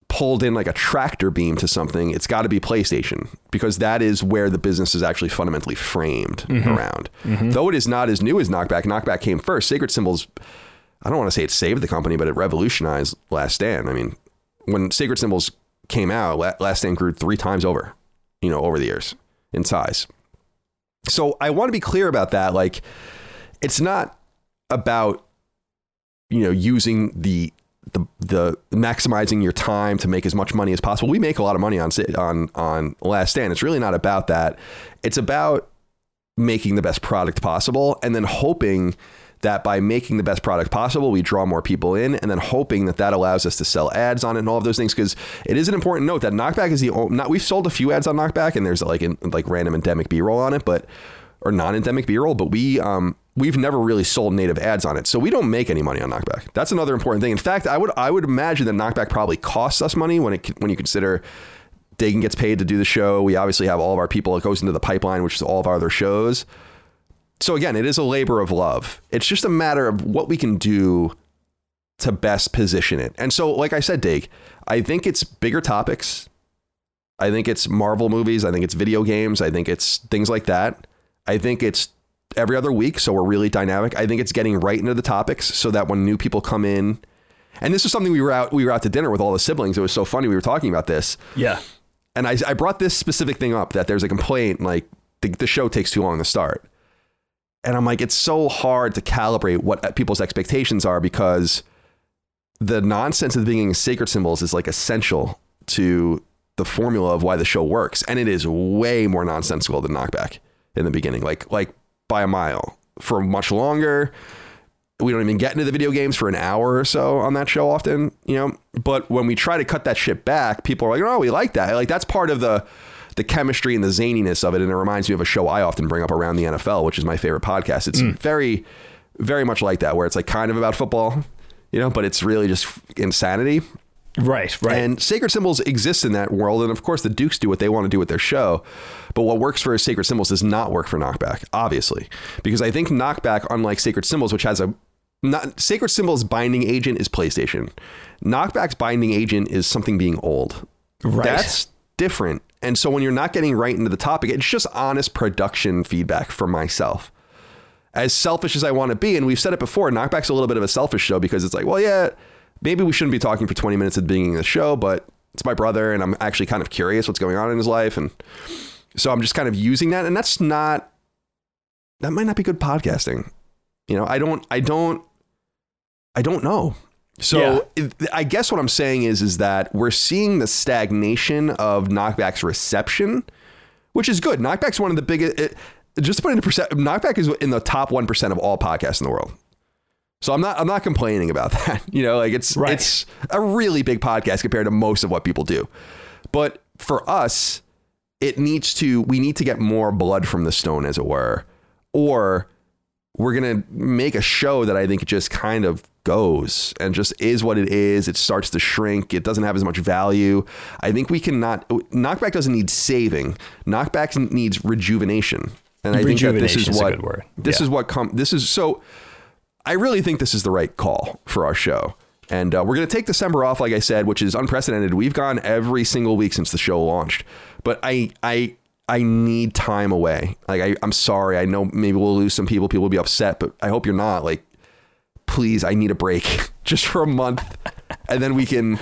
pulled in like a tractor beam to something, it's got to be PlayStation because that is where the business is actually fundamentally framed mm-hmm. around. Mm-hmm. Though it is not as new as Knockback, Knockback came first. Sacred Symbols, I don't want to say it saved the company, but it revolutionized Last Stand. I mean, when Sacred Symbols came out, Last Stand grew three times over, you know, over the years in size. So I want to be clear about that. Like, it's not about you know using the the the maximizing your time to make as much money as possible. We make a lot of money on on on Last Stand. It's really not about that. It's about making the best product possible and then hoping that by making the best product possible, we draw more people in, and then hoping that that allows us to sell ads on it and all of those things. Because it is an important note that Knockback is the not we've sold a few ads on Knockback, and there's like in, like random endemic B roll on it, but or non-endemic B roll, but we um we've never really sold native ads on it, so we don't make any money on Knockback. That's another important thing. In fact, I would I would imagine that Knockback probably costs us money when it when you consider. Dagan gets paid to do the show. We obviously have all of our people. It goes into the pipeline, which is all of our other shows so again, it is a labor of love. It's just a matter of what we can do to best position it. And so, like I said, Dake, I think it's bigger topics. I think it's Marvel movies. I think it's video games. I think it's things like that. I think it's every other week, so we're really dynamic. I think it's getting right into the topics so that when new people come in, and this is something we were out we were out to dinner with all the siblings. It was so funny we were talking about this. Yeah. And I, I brought this specific thing up that there's a complaint like the, the show takes too long to start and I'm like, it's so hard to calibrate what uh, people's expectations are because the nonsense of being sacred symbols is like essential to the formula of why the show works, and it is way more nonsensical than Knockback in the beginning, like like by a mile. For much longer, we don't even get into the video games for an hour or so on that show often, you know. But when we try to cut that shit back, people are like, "Oh, we like that." Like that's part of the the chemistry and the zaniness of it. And it reminds me of a show I often bring up around the NFL, which is my favorite podcast. It's mm. very, very much like that, where it's like kind of about football, you know, but it's really just insanity. Right, right. And sacred symbols exist in that world. And of course, the Dukes do what they want to do with their show. But what works for sacred symbols does not work for knockback, obviously. Because I think knockback, unlike sacred symbols, which has a not sacred symbols binding agent is PlayStation. Knockback's binding agent is something being old. Right. That's different. And so when you're not getting right into the topic, it's just honest production feedback for myself. As selfish as I want to be, and we've said it before, Knockback's a little bit of a selfish show because it's like, well, yeah, maybe we shouldn't be talking for 20 minutes at the beginning of the show, but it's my brother and I'm actually kind of curious what's going on in his life. And so I'm just kind of using that. And that's not, that might not be good podcasting. You know, I don't, I don't, I don't know. So yeah. I guess what I'm saying is is that we're seeing the stagnation of Knockback's reception, which is good. Knockback's one of the biggest. It, just to put into percent, Knockback is in the top one percent of all podcasts in the world. So I'm not I'm not complaining about that. You know, like it's right. it's a really big podcast compared to most of what people do. But for us, it needs to we need to get more blood from the stone, as it were, or we're gonna make a show that I think just kind of goes and just is what it is. It starts to shrink. It doesn't have as much value. I think we cannot. Knockback doesn't need saving. Knockback needs rejuvenation. And I think that this is what this yeah. is what come. This is so. I really think this is the right call for our show. And uh, we're going to take December off, like I said, which is unprecedented. We've gone every single week since the show launched, but I, I, I need time away. Like I, I'm sorry. I know maybe we'll lose some people. People will be upset, but I hope you're not. Like please, I need a break just for a month, and then we can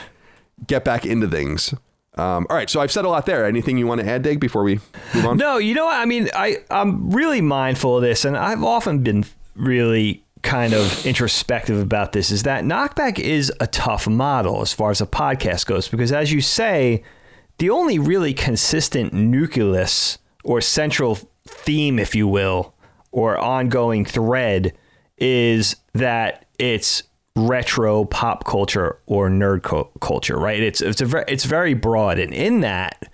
get back into things. Um, all right, so I've said a lot there. Anything you want to add, Dig, before we move on? No, you know what? I mean, I I'm really mindful of this, and I've often been really kind of introspective about this. Is that knockback is a tough model as far as a podcast goes, because as you say, the only really consistent nucleus or central theme, if you will, or ongoing thread is that it's retro pop culture or nerd co- culture, right? It's it's a very, it's very broad, and in that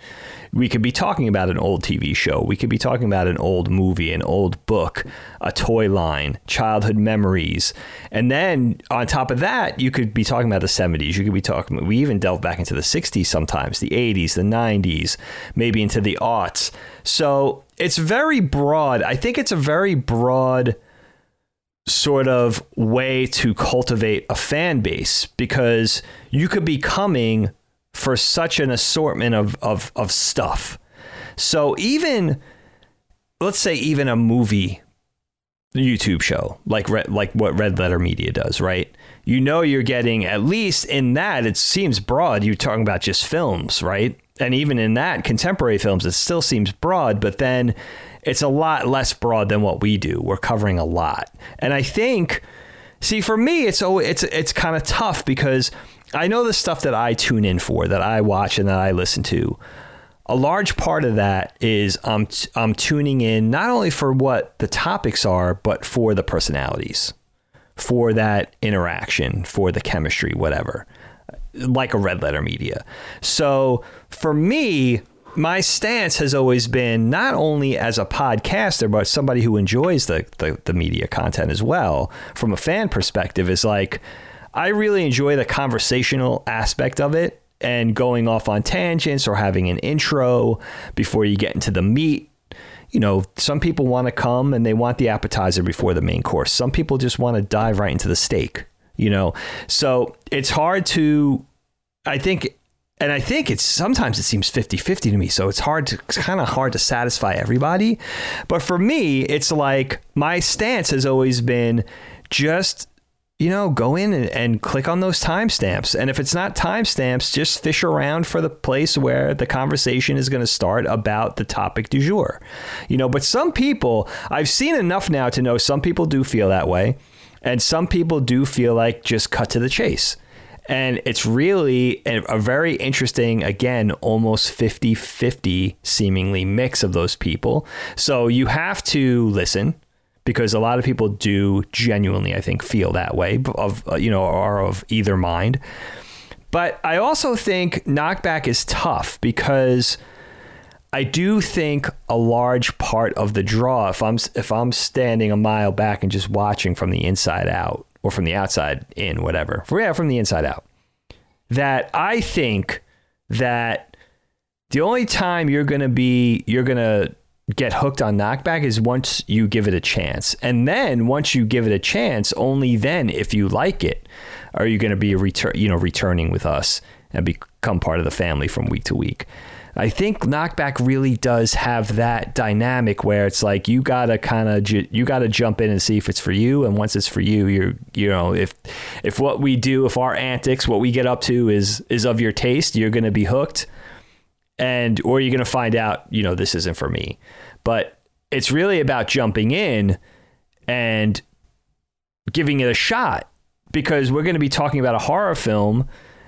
we could be talking about an old TV show, we could be talking about an old movie, an old book, a toy line, childhood memories, and then on top of that, you could be talking about the '70s. You could be talking. We even delve back into the '60s sometimes, the '80s, the '90s, maybe into the aughts. So it's very broad. I think it's a very broad sort of way to cultivate a fan base because you could be coming for such an assortment of, of, of stuff. So even let's say even a movie YouTube show like like what Red Letter Media does, right? You know you're getting at least in that it seems broad. You're talking about just films, right? And even in that contemporary films, it still seems broad. But then it's a lot less broad than what we do. We're covering a lot. And I think see for me it's oh it's it's kind of tough because I know the stuff that I tune in for, that I watch and that I listen to. A large part of that is I'm t- I'm tuning in not only for what the topics are, but for the personalities. for that interaction, for the chemistry, whatever, like a red letter media. So for me, my stance has always been not only as a podcaster, but somebody who enjoys the, the, the media content as well, from a fan perspective, is like, I really enjoy the conversational aspect of it and going off on tangents or having an intro before you get into the meat. You know, some people want to come and they want the appetizer before the main course. Some people just want to dive right into the steak, you know. So it's hard to, I think, and I think it's sometimes it seems 50 50 to me. So it's hard to, it's kind of hard to satisfy everybody. But for me, it's like my stance has always been just you know, go in and, and click on those timestamps. And if it's not timestamps, just fish around for the place where the conversation is going to start about the topic du jour. You know, but some people, I've seen enough now to know some people do feel that way. And some people do feel like just cut to the chase. And it's really a, very interesting, again, almost 50 50 seemingly mix of those people. So you have to listen because a lot of people do genuinely, I think, feel that way of uh, you know are of either mind. But I also think knockback is tough because I do think a large part of the draw, if I'm if I'm standing a mile back and just watching from the inside out or from the outside in, whatever, yeah, from the inside out, that I think that the only time you're gonna be you're gonna get hooked on knockback is once you give it a chance. And then once you give it a chance, only then if you like it are you going to be return, you know, returning with us and become part of the family from week to week. I think knockback really does have that dynamic where it's like you gotta kind of ju- you gotta jump in and see if it's for you, and once it's for you, you're you know if if what we do, if our antics, what we get up to is is of your taste, you're gonna be hooked, and or you're gonna find out you know this isn't for me. But it's really about jumping in and giving it a shot because we're going to be talking about a horror film.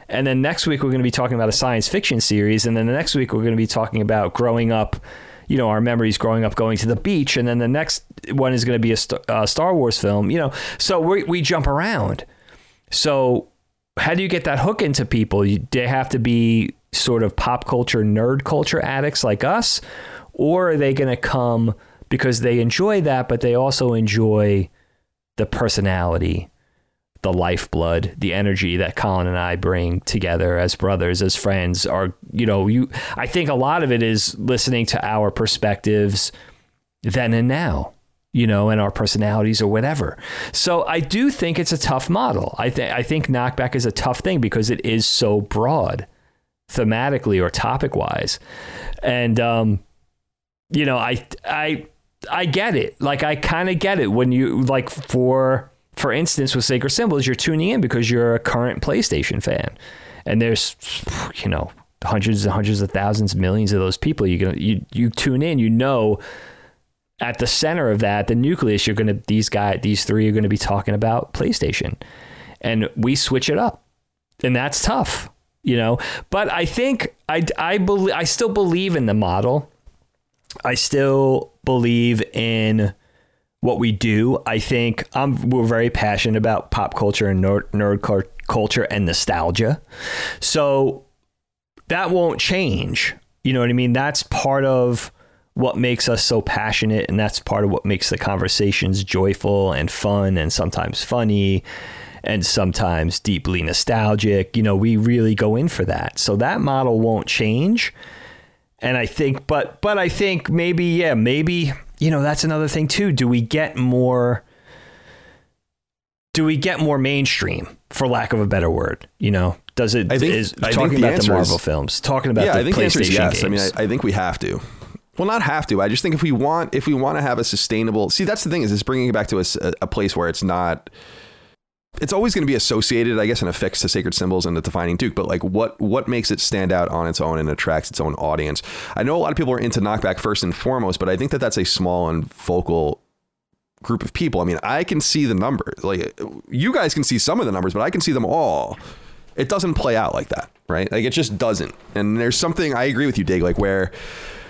And then next week, we're going to be talking about a science fiction series. And then the next week, we're going to be talking about growing up, you know, our memories growing up going to the beach. And then the next one is going to be a uh, Star Wars film, you know. So we, we jump around. So, how do you get that hook into people? You, they have to be sort of pop culture, nerd culture addicts like us, or are they going to come because they enjoy that, but they also enjoy the personality, the lifeblood, the energy that Colin and I bring together as brothers, as friends? Are you know you? I think a lot of it is listening to our perspectives then and now you know, and our personalities or whatever. So I do think it's a tough model. I think I think knockback is a tough thing because it is so broad, thematically or topic wise, and um, you know, I I I get it. Like I kind of get it when you like for for instance with Sacred Symbols, you're tuning in because you're a current PlayStation fan, and there's you know hundreds and hundreds of thousands, millions of those people. You gonna you you tune in, you know. At the center of that, the nucleus, you're gonna these guys, these three are gonna be talking about PlayStation, and we switch it up, and that's tough, you know. But I think I I believe I still believe in the model I still believe in what we do. I think I'm we're very passionate about pop culture and nerd, nerd culture and nostalgia. So that won't change. You know what I mean? That's part of what makes us so passionate and that's part of what makes the conversations joyful and fun and sometimes funny and sometimes deeply nostalgic. You know, we really go in for that. So that model won't change. And I think, but but I think maybe yeah, maybe you know that's another thing too. Do we get more? Do we get more mainstream, for lack of a better word? You know, does it? I think is, I talking think the about the Marvel is, films, talking about yeah, the I think PlayStation the yes. games. I mean, I, I think we have to. Well, not have to. I just think if we want, if we want to have a sustainable, see, that's the thing is, it's bringing it back to a, a place where it's not it's always going to be associated, I guess, and affixed to sacred symbols and the defining Duke. But like, what what makes it stand out on its own and attracts its own audience? I know a lot of people are into knockback first and foremost, but I think that that's a small and vocal group of people. I mean, I can see the numbers. Like, you guys can see some of the numbers, but I can see them all. It doesn't play out like that, right? Like, it just doesn't. And there's something I agree with you, Dig, like where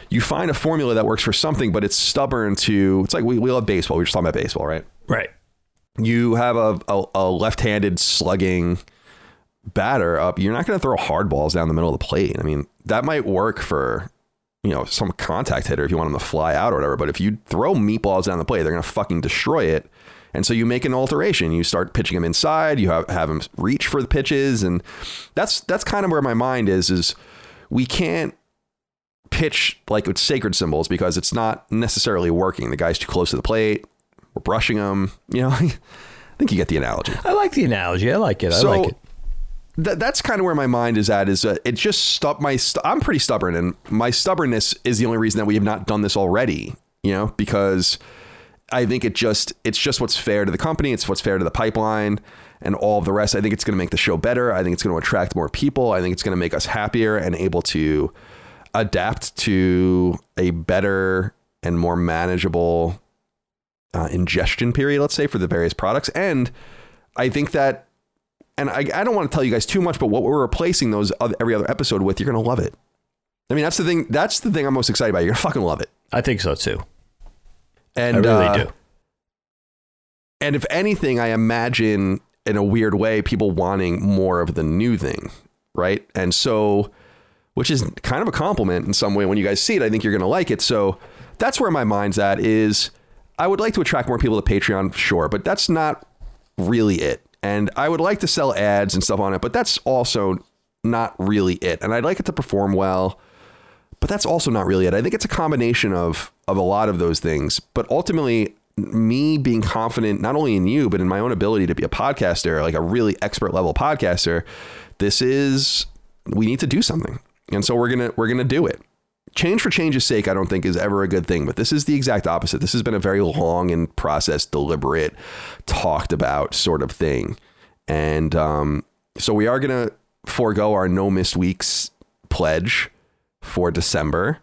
you find a formula that works for something, but it's stubborn to. It's like we, we love baseball. We were just talking about baseball, right? Right you have a, a, a left-handed slugging batter up, you're not going to throw hard balls down the middle of the plate. I mean, that might work for you know some contact hitter if you want them to fly out or whatever. But if you throw meatballs down the plate, they're going to fucking destroy it. And so you make an alteration. You start pitching them inside. You have have them reach for the pitches, and that's that's kind of where my mind is. Is we can't pitch like with sacred symbols because it's not necessarily working. The guy's too close to the plate. We're brushing them. You know, I think you get the analogy. I like the analogy. I like it. I So, like it. Th- that's kind of where my mind is at. Is uh, it just stop my? St- I'm pretty stubborn, and my stubbornness is the only reason that we have not done this already. You know, because I think it just it's just what's fair to the company. It's what's fair to the pipeline and all of the rest. I think it's going to make the show better. I think it's going to attract more people. I think it's going to make us happier and able to adapt to a better and more manageable uh, ingestion period, let's say, for the various products. And I think that, and I, I don't want to tell you guys too much, but what we're replacing those other, every other episode with, you're going to love it. I mean, that's the thing. That's the thing I'm most excited about. You're going to fucking love it. I think so too. And I really uh, do. And if anything, I imagine in a weird way people wanting more of the new thing, right? And so, which is kind of a compliment in some way. When you guys see it, I think you're going to like it. So that's where my mind's at. Is I would like to attract more people to Patreon, sure, but that's not really it. And I would like to sell ads and stuff on it, but that's also not really it. And I'd like it to perform well but that's also not really it. I think it's a combination of of a lot of those things. But ultimately, me being confident not only in you but in my own ability to be a podcaster, like a really expert level podcaster, this is we need to do something, and so we're gonna we're gonna do it. Change for change's sake, I don't think is ever a good thing, but this is the exact opposite. This has been a very long and processed, deliberate, talked about sort of thing, and um, so we are gonna forego our no missed weeks pledge for December.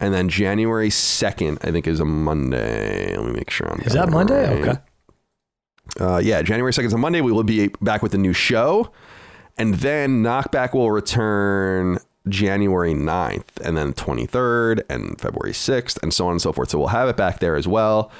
And then January 2nd, I think, is a Monday. Let me make sure I'm. Is that Monday? right. Okay. Uh, yeah, January 2nd is a Monday. We will be back with a new show. And then Knockback will return January 9th, and then 23rd, and February 6th, and so on and so forth. So we'll have it back there as well.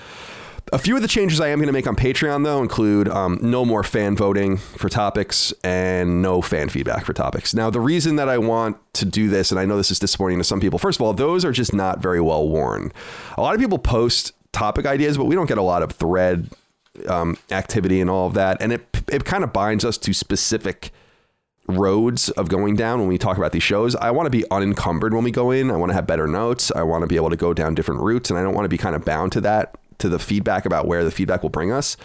A few of the changes I am going to make on Patreon, though, include um, no more fan voting for topics and no fan feedback for topics. Now, the reason that I want to do this, and I know this is disappointing to some people, first of all, those are just not very well worn. A lot of people post topic ideas, but we don't get a lot of thread um, activity and all of that. And it, it kind of binds us to specific roads of going down when we talk about these shows. I want to be unencumbered when we go in. I want to have better notes. I want to be able to go down different routes, and I don't want to be kind of bound to that, to the feedback about where the feedback will bring us.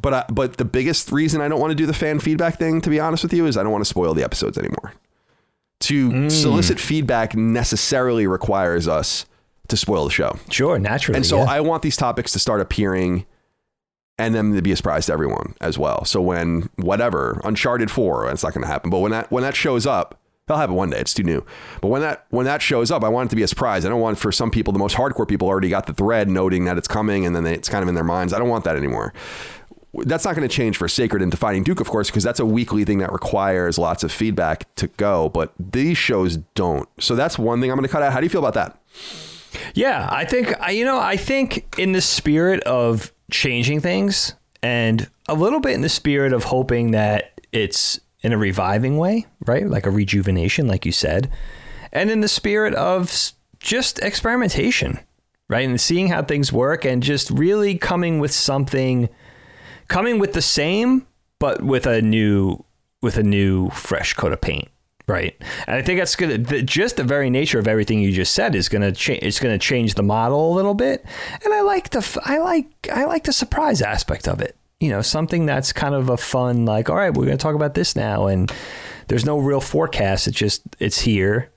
But I, but the biggest reason I don't want to do the fan feedback thing, to be honest with you, is I don't want to spoil the episodes anymore. To mm. solicit feedback necessarily requires us to spoil the show. Sure, naturally. And so yeah. I want these topics to start appearing and them to be a surprise to everyone as well. So when whatever Uncharted Four, it's not going to happen. But when that when that shows up, they'll happen one day. It's too new. But when that when that shows up, I want it to be a surprise. I don't want for some people, the most hardcore people, already got the thread noting that it's coming, and then they, it's kind of in their minds. I don't want that anymore. That's not going to change for Sacred and Defining Duke, of course, because that's a weekly thing that requires lots of feedback to go. But these shows don't. So that's one thing I'm going to cut out. How do you feel about that? Yeah, I think you know. I think in the spirit of changing things, and a little bit in the spirit of hoping that it's in a reviving way, right? Like a rejuvenation, like you said, and in the spirit of just experimentation, right? And seeing how things work, and just really coming with something, coming with the same, but with a new, with a new, fresh coat of paint. Right, and I think that's gonna the, just the very nature of everything you just said is gonna change. It's gonna change the model a little bit, and I like the f- I like I like the surprise aspect of it. You know, something that's kind of a fun like. All right, we're gonna talk about this now, and there's no real forecast. It's just it's here,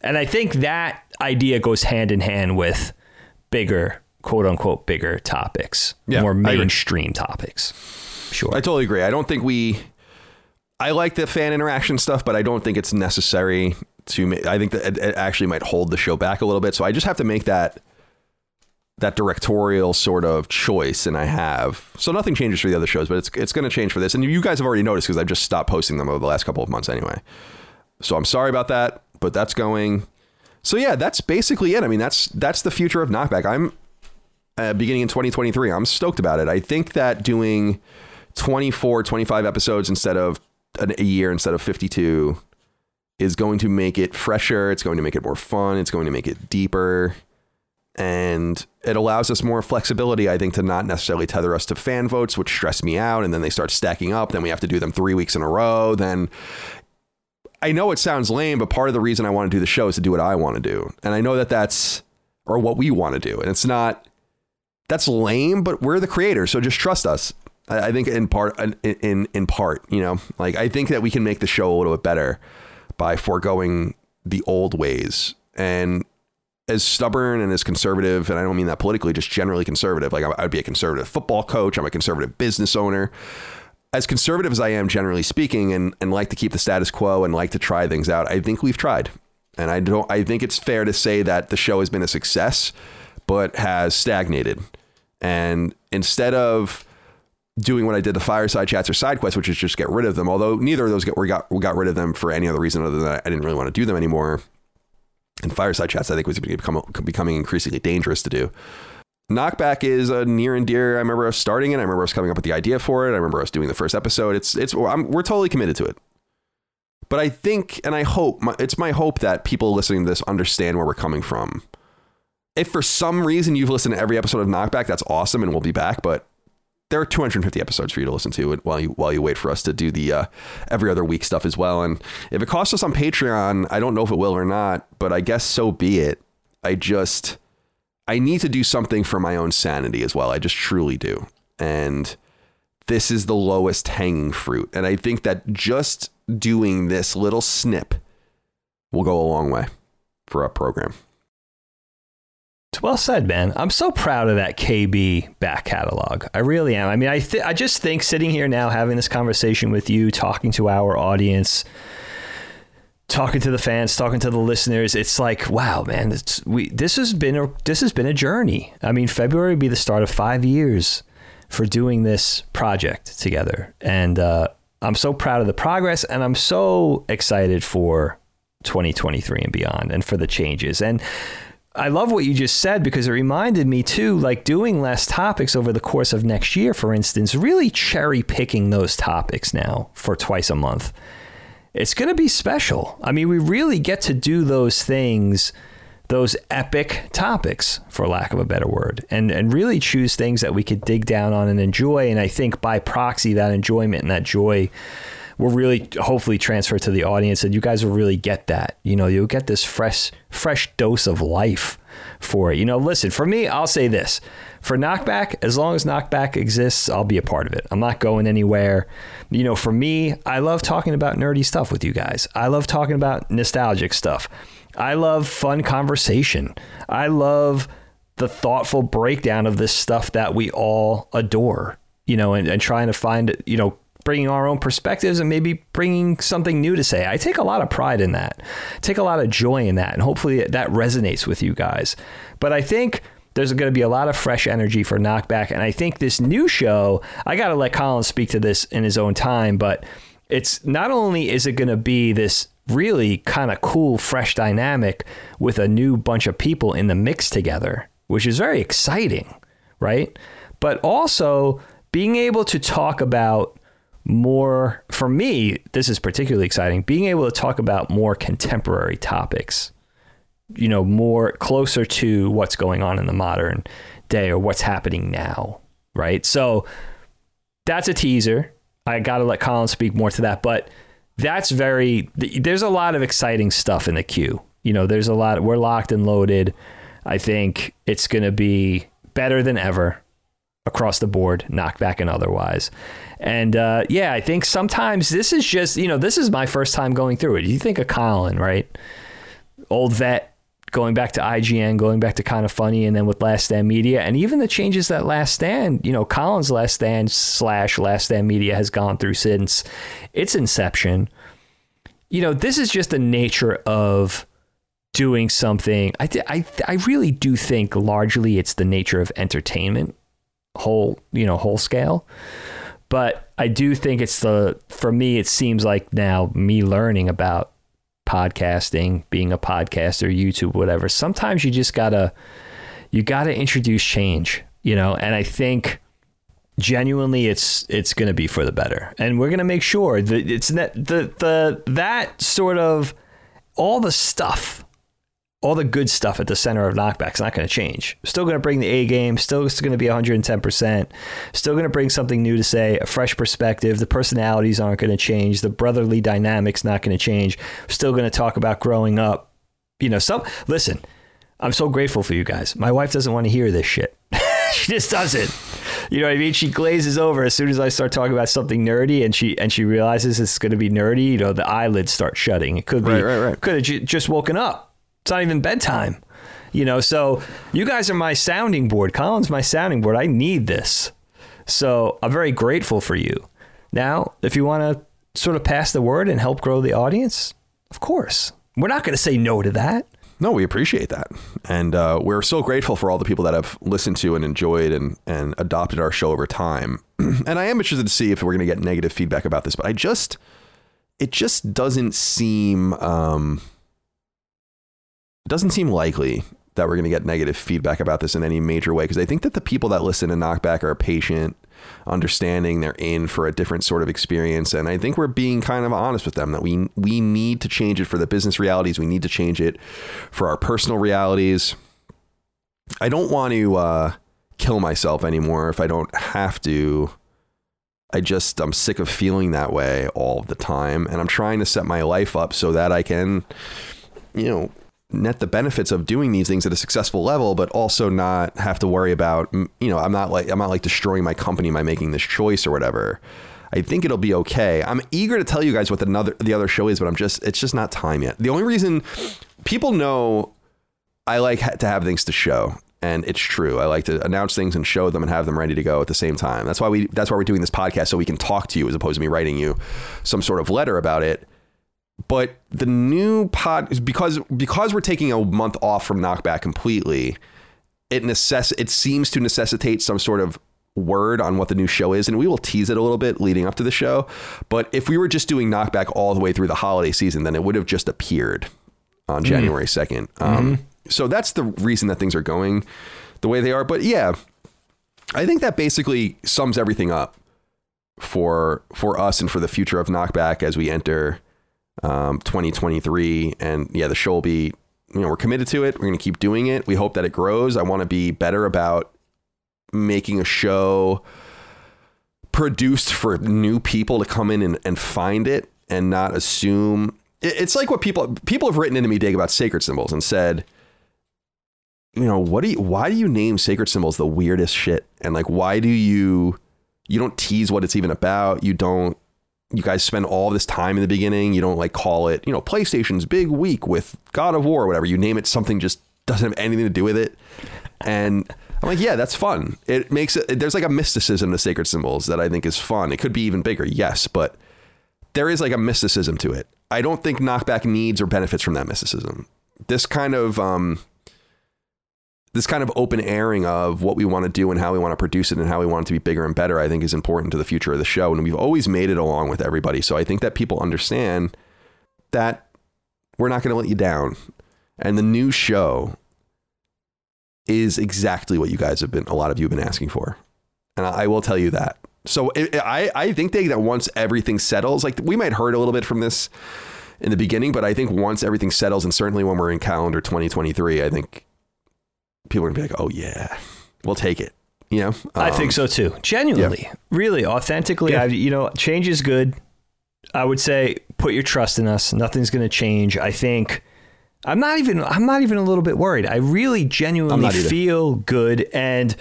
and I think that idea goes hand in hand with bigger quote unquote bigger topics, Yeah, more mainstream topics. Sure. I totally agree. I don't think we. I like the fan interaction stuff, but I don't think it's necessary to. ma- I think that it, actually might hold the show back a little bit. So I just have to make that that directorial sort of choice, and I have. So nothing changes for the other shows, but it's it's going to change for this. And you guys have already noticed because I've just stopped posting them over the last couple of months anyway. So I'm sorry about that, but that's going. So yeah, that's basically it. I mean, that's that's the future of Knockback. I'm uh, beginning in 2023. I'm stoked about it. I think that doing 24, 25 episodes instead of a year instead of 52 is going to make it fresher. It's going to make it more fun. It's going to make it deeper. And it allows us more flexibility, I think, to not necessarily tether us to fan votes, which stress me out. And then they start stacking up. Then we have to do them three weeks in a row. Then I know it sounds lame, but part of the reason I want to do the show is to do what I want to do. And I know that that's, or what we want to do. And it's not, that's lame, but we're the creators. So just trust us. I, I think in part, in, in, part, you know, like I think that we can make the show a little bit better by foregoing the old ways. And as stubborn and as conservative, and I don't mean that politically, just generally conservative. Like I'd be a conservative football coach. I'm a conservative business owner. As conservative as I am, generally speaking, and, and like to keep the status quo and like to try things out, I think we've tried. And I don't. I think it's fair to say that the show has been a success, but has stagnated. And instead of doing what I did the fireside chats or side quests, which is just get rid of them. Although neither of those get, we got we got rid of them for any other reason other than I didn't really want to do them anymore. And fireside chats, I think, was becoming increasingly dangerous to do. Knockback is a near and dear. I remember us starting it. I remember us coming up with the idea for it. I remember us doing the first episode. It's it's I'm, we're totally committed to it. But I think and I hope it's my hope that people listening to this understand where we're coming from. If for some reason you've listened to every episode of Knockback, that's awesome, and we'll be back. But there are 250 episodes for you to listen to while you while you wait for us to do the uh, every other week stuff as well. And if it costs us on Patreon, I don't know if it will or not, but I guess so be it. I just I need to do something for my own sanity as well. I just truly do. And this is the lowest hanging fruit. And I think that just doing this little snip will go a long way for a program. Well said, man. I'm so proud of that KB back catalog. I really am. I mean, I th- I just think sitting here now having this conversation with you, talking to our audience, talking to the fans, talking to the listeners, it's like, wow, man, we this has been a this has been a journey. I mean, February would be the start of 5 years for doing this project together. And uh, I'm so proud of the progress and I'm so excited for 2023 and beyond and for the changes. And I love what you just said because it reminded me too, like doing less topics over the course of next year, for instance, really cherry picking those topics now for twice a month. It's going to be special. I mean, we really get to do those things, those epic topics, for lack of a better word, and, and really choose things that we could dig down on and enjoy. And I think by proxy, that enjoyment and that joy will really hopefully transfer to the audience and you guys will really get that. You know, you'll get this fresh fresh dose of life for it. You know, listen, for me, I'll say this. For Knockback, as long as Knockback exists, I'll be a part of it. I'm not going anywhere. You know, for me, I love talking about nerdy stuff with you guys. I love talking about nostalgic stuff. I love fun conversation. I love the thoughtful breakdown of this stuff that we all adore, you know, and, and trying to find, you know, bringing our own perspectives and maybe bringing something new to say. I take a lot of pride in that, take a lot of joy in that, and hopefully that resonates with you guys. But I think there's going to be a lot of fresh energy for Knockback, and I think this new show, I got to let Colin speak to this in his own time, but it's not only is it going to be this really kind of cool, fresh dynamic with a new bunch of people in the mix together, which is very exciting, right? But also being able to talk about more, for me, this is particularly exciting, being able to talk about more contemporary topics, you know, more closer to what's going on in the modern day or what's happening now, right? So that's a teaser. I got to let Colin speak more to that, but that's very, there's a lot of exciting stuff in the queue. You know, there's a lot, we're locked and loaded. I think it's to be better than ever across the board, knockback and otherwise. And uh, yeah, I think sometimes this is just, you know, this is my first time going through it. You think of Colin, right? Old vet, going back to IGN, going back to Kinda Funny, and then with Last Stand Media, and even the changes that Last Stand, you know, Colin's Last Stand slash Last Stand Media has gone through since its inception. You know, this is just the nature of doing something. I, I, I really do think largely it's the nature of entertainment, whole, you know, whole scale. But I do think it's the, for me, it seems like now me learning about podcasting, being a podcaster, YouTube, whatever. Sometimes you just gotta, you got to introduce change, you know, and I think genuinely it's it's to be for the better and we're to make sure that it's that the the that sort of all the stuff all the good stuff at the center of knockback's not going to change still going to bring the a game still going to be 110% still going to bring something new to say a fresh perspective the personalities aren't going to change the brotherly dynamics not going to change still going to talk about growing up you know some listen i'm so grateful for you guys my wife doesn't want to hear this shit she just doesn't you know what I mean? She glazes over as soon as I start talking about something nerdy, and she and she realizes it's going to be nerdy. You know, the eyelids start shutting. It could be right, right, right. could have j- just woken up. It's not even bedtime. You know, so you guys are my sounding board. Colin's my sounding board. I need this. So I'm very grateful for you. Now, if you want to sort of pass the word and help grow the audience, of course. We're not going to say no to that. No, we appreciate that, and uh, we're so grateful for all the people that have listened to and enjoyed and and adopted our show over time. and I am interested to see if we're going to get negative feedback about this, but I just it just doesn't seem um, doesn't seem likely that we're going to get negative feedback about this in any major way because I think that the people that listen to Knockback are patient, understanding they're in for a different sort of experience, and I think we're being kind of honest with them that we we need to change it for the business realities. We need to change it for our personal realities. I don't want to uh, kill myself anymore if I don't have to. I just I'm sick of feeling that way all the time, and I'm trying to set my life up so that I can, you know, net the benefits of doing these things at a successful level, but also not have to worry about, you know, I'm not like, I'm not like destroying my company by making this choice or whatever. I think it'll be okay. I'm eager to tell you guys what another, the other show is, but I'm just, it's just not time yet. The only reason people know I like to have things to show. And it's true. I like to announce things and show them and have them ready to go at the same time. That's why we that's why we're doing this podcast so we can talk to you as opposed to me writing you some sort of letter about it but the new pod is because because we're taking a month off from knockback completely it necess it seems to necessitate some sort of word on what the new show is and we will tease it a little bit leading up to the show but if we were just doing knockback all the way through the holiday season then it would have just appeared on january 2nd um, mm-hmm. so that's the reason that things are going the way they are but yeah i think that basically sums everything up for for us and for the future of knockback as we enter um, 2023. And yeah, the show will be, you know, we're committed to it. We're going to keep doing it. We hope that it grows. I want to be better about making a show produced for new people to come in and, and find it and not assume. It's like what people people have written into me, Dig, about sacred symbols and said, you know, what do you, why do you name sacred symbols the weirdest shit? And like, why do you, you don't tease what it's even about. You don't you guys spend all this time in the beginning. You don't like call it, you know, PlayStation's big week with God of War or whatever. You name it something just doesn't have anything to do with it. And I'm like, yeah, that's fun. It makes it, there's like a mysticism to sacred symbols that I think is fun. It could be even bigger, yes, but there is like a mysticism to it. I don't think knockback needs or benefits from that mysticism. This kind of, um, this kind of open airing of what we want to do and how we want to produce it and how we want it to be bigger and better, I think is important to the future of the show. And we've always made it along with everybody. So I think that people understand that we're not going to let you down. And the new show is exactly what you guys have been, a lot of you have been asking for. And I will tell you that. So it, I, I think they, that once everything settles, like we might hurt a little bit from this in the beginning, but I think once everything settles, and certainly when we're in calendar 2023, I think people are gonna be like, oh yeah, we'll take it. You know, um, I think um, so too. Genuinely, yeah. really, authentically. Yeah. I, you know, change is good. I would say put your trust in us. Nothing's going to change. I think I'm not even I'm not even a little bit worried. I really genuinely feel good and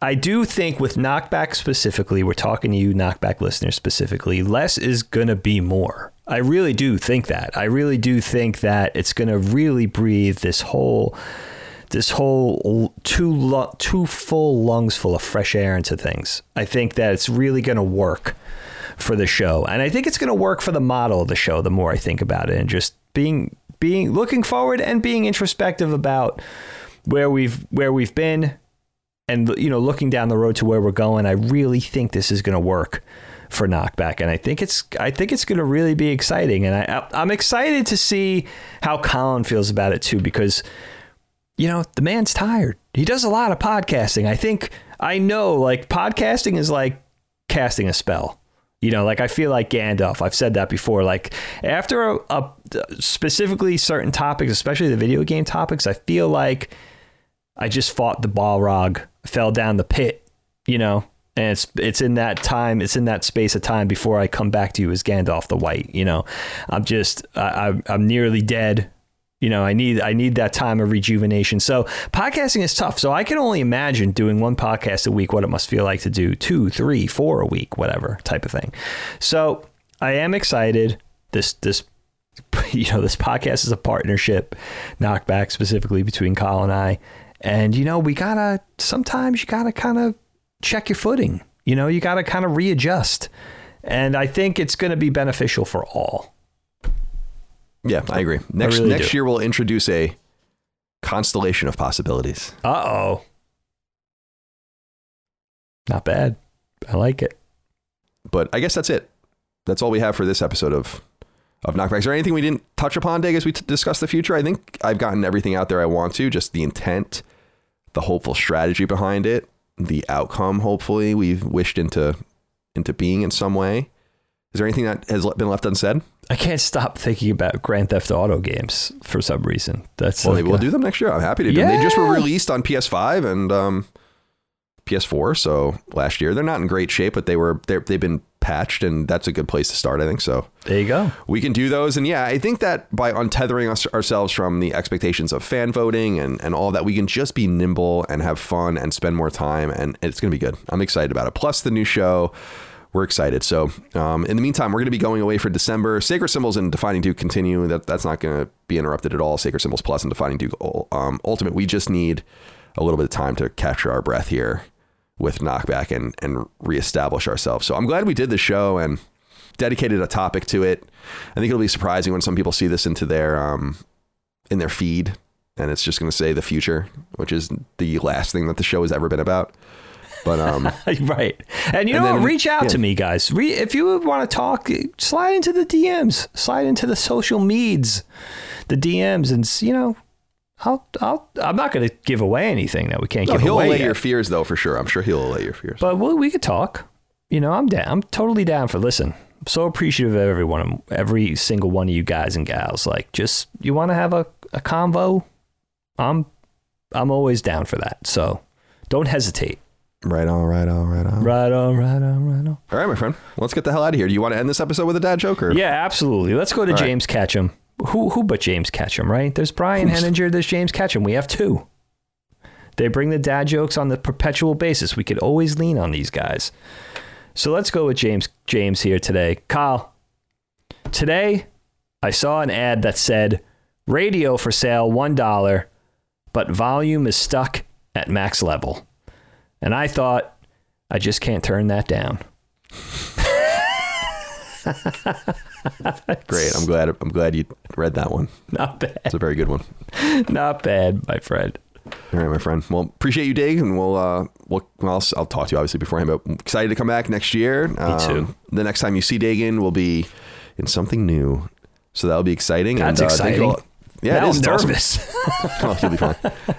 I do think with knockback specifically, we're talking to you knockback listeners specifically, less is going to be more. I really do think that. I really do think that it's going to really breathe this whole this whole two two full lungs full of fresh air into things. I think that it's really going to work for the show, and I think it's going to work for the model of the show. The more I think about it, and just being being looking forward and being introspective about where we've where we've been, and you know looking down the road to where we're going. I really think this is going to work for knockback and i think it's i think it's going to really be exciting and i i'm excited to see how colin feels about it too because you know, the man's tired. He does a lot of podcasting. I think I know like podcasting is like casting a spell. You know, like I feel like Gandalf. I've said that before. Like after a, a specifically certain topics, especially the video game topics, I feel like I just fought the Balrog, fell down the pit, you know, and it's it's in that time, it's in that space of time before I come back to you as Gandalf the White. You know, I'm just I, I'm nearly dead. You know, I need I need that time of rejuvenation. So podcasting is tough. So I can only imagine doing one podcast a week, what it must feel like to do two, three, four a week, whatever type of thing. So I am excited. This this you know, this podcast is a partnership, knockback specifically between Kyle and I. And you know, we gotta sometimes you gotta kind of check your footing. You know, you gotta kind of readjust. And I think it's gonna be beneficial for all. Yeah, I agree. Next really next do. year we'll introduce a constellation of possibilities. Uh oh. Not bad. I like it. But I guess that's it. That's all we have for this episode of of knockbacks. Is there anything we didn't touch upon, Dig, as we t- discuss the future? I think I've gotten everything out there I want to. Just the intent, the hopeful strategy behind it, the outcome. Hopefully, we've wished into into being in some way. Is there anything that has been left unsaid? I can't stop thinking about Grand Theft Auto games for some reason. That's Well, like we'll a- do them next year. I'm happy to do them. They just were released on PS5 and um, PS4. So last year, they're not in great shape, but they were they've been patched, and that's a good place to start. I think so. There you go. we can do those. And yeah, I think that by untethering us, ourselves from the expectations of fan voting and, and all that, we can just be nimble and have fun and spend more time. And it's going to be good. I'm excited about it. Plus, the new show. We're excited. So, um, in the meantime, we're going to be going away for December. Sacred Symbols and Defining Duke continue. That That's not going to be interrupted at all. Sacred Symbols Plus and Defining Duke um, Ultimate. We just need a little bit of time to capture our breath here with Knockback and, and reestablish ourselves. So, I'm glad we did the show and dedicated a topic to it. I think it'll be surprising when some people see this into their um, in their feed, and it's just going to say the future, which is the last thing that the show has ever been about. But um, right. And you And know then- Reach out yeah. to me, guys. Re- if you want to talk, slide into the DMs, slide into the social meds, the DMs, and you know, I'll, I'll, I'm not going to give away anything that we can't no, give he'll away. allay yet. your fears, though, for sure. I'm sure he'll allay your fears. But we, we could talk. You know, I'm down. I'm totally down for listen. I'm so appreciative of everyone, every single one of you guys and gals. Like, just you want to have a, a convo? I'm I'm always down for that. So don't hesitate. Right on, right on, right on. Right on, right on, right on. All right, my friend. Let's get the hell out of here. Do you want to end this episode with a dad joke? Or? Yeah, absolutely. Let's go to All right. James Ketchum. Who who but James Ketchum, right? There's Brian Henninger, there's James Ketchum. We have two. They bring the dad jokes on the perpetual basis. We could always lean on these guys. So let's go with James James here today. Kyle, today I saw an ad that said radio for sale $1, but volume is stuck at max level. And I thought I just can't turn that down. Great. I'm glad. I'm glad you read that one. Not bad. It's a very good one. Not bad, my friend. All right, my friend. Well, appreciate you, Dig, and we'll uh, we'll, I'll, I'll talk to you obviously beforehand, but I'm excited to come back next year. Me too. The next time you see Dagan will be in something new, so that'll be exciting. That's and, uh, exciting. Yeah, now it is. I'm nervous. well, you'll be fine.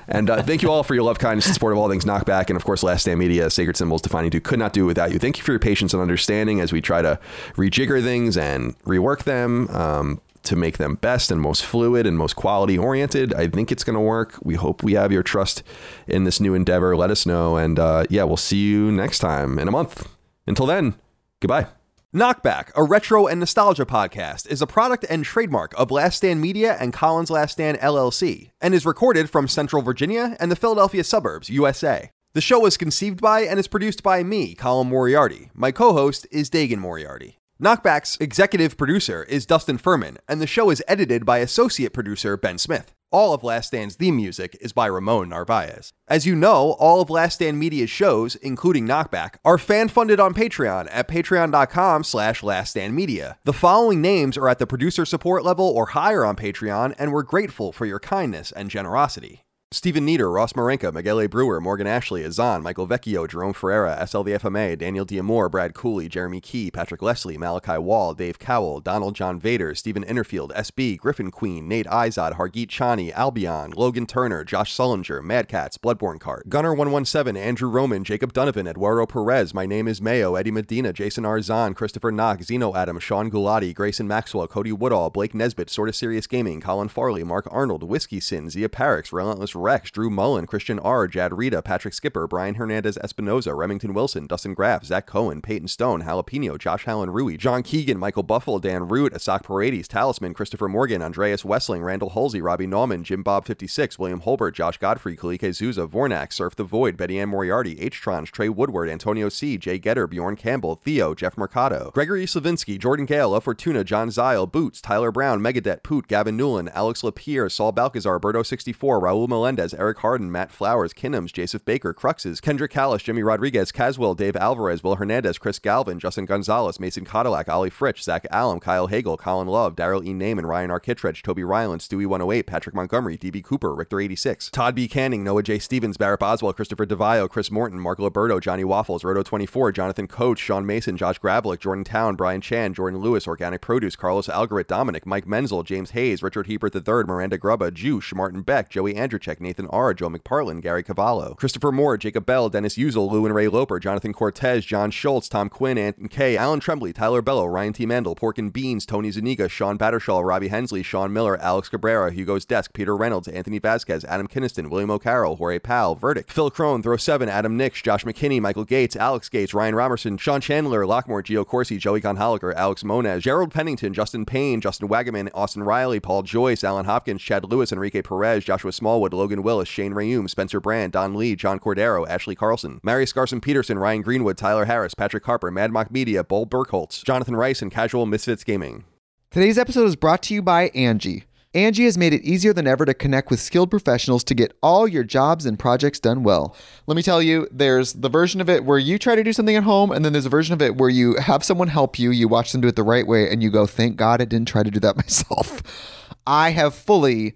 And uh, thank you all for your love, kindness, and support of all things Knockback, and of course, Last Stand Media, Sacred Symbols, Defining Duke. Could not do without you. Thank you for your patience and understanding as we try to rejigger things and rework them um, to make them best and most fluid and most quality oriented. I think it's going to work. We hope we have your trust in this new endeavor. Let us know, and uh, yeah, we'll see you next time in a month. Until then, goodbye. Knockback, a retro and nostalgia podcast, is a product and trademark of Last Stand Media and Colin's Last Stand LLC, and is recorded from Central Virginia and the Philadelphia suburbs, USA. The show was conceived by and is produced by me, Colin Moriarty. My co host is Dagan Moriarty. Knockback's executive producer is Dustin Furman, and the show is edited by associate producer Ben Smith. All of Last Stand's theme music is by Ramon Narvaez. As you know, all of Last Stand Media's shows, including Knockback, are fan-funded on Patreon at patreon.com slash laststandmedia. The following names are at the producer support level or higher on Patreon, and we're grateful for your kindness and generosity. Stephen Nieder, Ross Marenka, Miguel A. Brewer, Morgan Ashley, Azan, Michael Vecchio, Jerome Ferreira, SL the FMA, Daniel Diamore, Brad Cooley, Jeremy Key, Patrick Leslie, Malachi Wall, Dave Cowell, Donald John Vader, Stephen Innerfield, SB, Griffin Queen, Nate Izod, Hargeet Chani, Albion, Logan Turner, Josh Sullinger, Mad Cats, Bloodborne Cart, Gunner117, Andrew Roman, Jacob Donovan, Eduardo Perez, My Name is Mayo, Eddie Medina, Jason Arzan, Christopher Knox, Zeno Adam, Sean Gulati, Grayson Maxwell, Cody Woodall, Blake Nesbitt, Sorta Serious Gaming, Colin Farley, Mark Arnold, Whiskey Sin, Zia Parix, Relentless Rex, Drew Mullen, Christian R., Jad Rita, Patrick Skipper, Brian Hernandez Espinoza, Remington Wilson, Dustin Graff, Zach Cohen, Peyton Stone, Jalapeno, Josh Allen Rui, John Keegan, Michael Buffalo, Dan Root, Asak Paredes, Talisman, Christopher Morgan, Andreas Wessling, Randall Halsey, Robbie Nauman, Jim Bob 56, William Holbert, Josh Godfrey, Kalike Zuza, Vornak, Surf the Void, Betty Ann Moriarty, H-Tron, Trey Woodward, Antonio C., Jay Getter, Bjorn Campbell, Theo, Jeff Mercado, Gregory Slavinsky, Jordan Gale, Fortuna, John Zile, Boots, Tyler Brown, Megadet, Poot, Gavin Newland, Alex Lapierre, Saul Balcazar, Berto 64, Raul Melendez, Eric Harden, Matt Flowers, Kinhams, Joseph Baker, Cruxes, Kendrick Callis, Jimmy Rodriguez, Caswell, Dave Alvarez, Will Hernandez, Chris Galvin, Justin Gonzalez, Mason Cadillac, Ollie Fritch, Zach Allen, Kyle Hagel, Colin Love, Daryl E. Naiman, Ryan R. Kittredge, Toby Ryland, Stewie 108, Patrick Montgomery, DB Cooper, Richter 86, Todd B. Canning, Noah J. Stevens, Barrett Boswell, Christopher DeVio, Chris Morton, Mark Liberto, Johnny Waffles, Roto 24, Jonathan Coach, Sean Mason, Josh Gravelick, Jordan Town, Brian Chan, Jordan Lewis, Organic Produce, Carlos Algarit, Dominic, Mike Menzel, James Hayes, Richard Hebert III, Miranda Grubba, Juice, Martin Beck, Joey Andrzejczyk, Nathan R., Joe McParlin, Gary Cavallo, Christopher Moore, Jacob Bell, Dennis Uzel, Lou and Ray Loper, Jonathan Cortez, John Schultz, Tom Quinn, Anton K, Alan Tremblay, Tyler Bello, Ryan T. Mandel, Pork and Beans, Tony Zuniga, Sean Battershaw, Robbie Hensley, Sean Miller, Alex Cabrera, Hugo's Desk, Peter Reynolds, Anthony Vasquez, Adam Kinniston, William O'Carroll, Jorge Powell, Verdict, Phil Crone, Throw 7, Adam Nix, Josh McKinney, Michael Gates, Alex Gates, Ryan Romerson, Sean Chandler, Lockmore, Gio Corsi, Joey Gonholiker, Alex Moniz, Gerald Pennington, Justin Payne, Justin Wagaman, Austin Riley, Paul Joyce, Alan Hopkins, Chad Lewis, Enrique Perez, Joshua Smallwood, Logan Willis, Shane Rayum, Spencer Brand, Don Lee, John Cordero, Ashley Carlson, Marius Garson Peterson, Ryan Greenwood, Tyler Harris, Patrick Harper, Mad Mock Media, Bull Burkholtz, Jonathan Rice, and Casual Misfits Gaming. Today's episode is brought to you by Angi. Angi has made it easier than ever to connect with skilled professionals to get all your jobs and projects done well. Let me tell you, there's the version of it where you try to do something at home, and then there's a version of it where you have someone help you, you watch them do it the right way, and you go, thank God I didn't try to do that myself. I have fully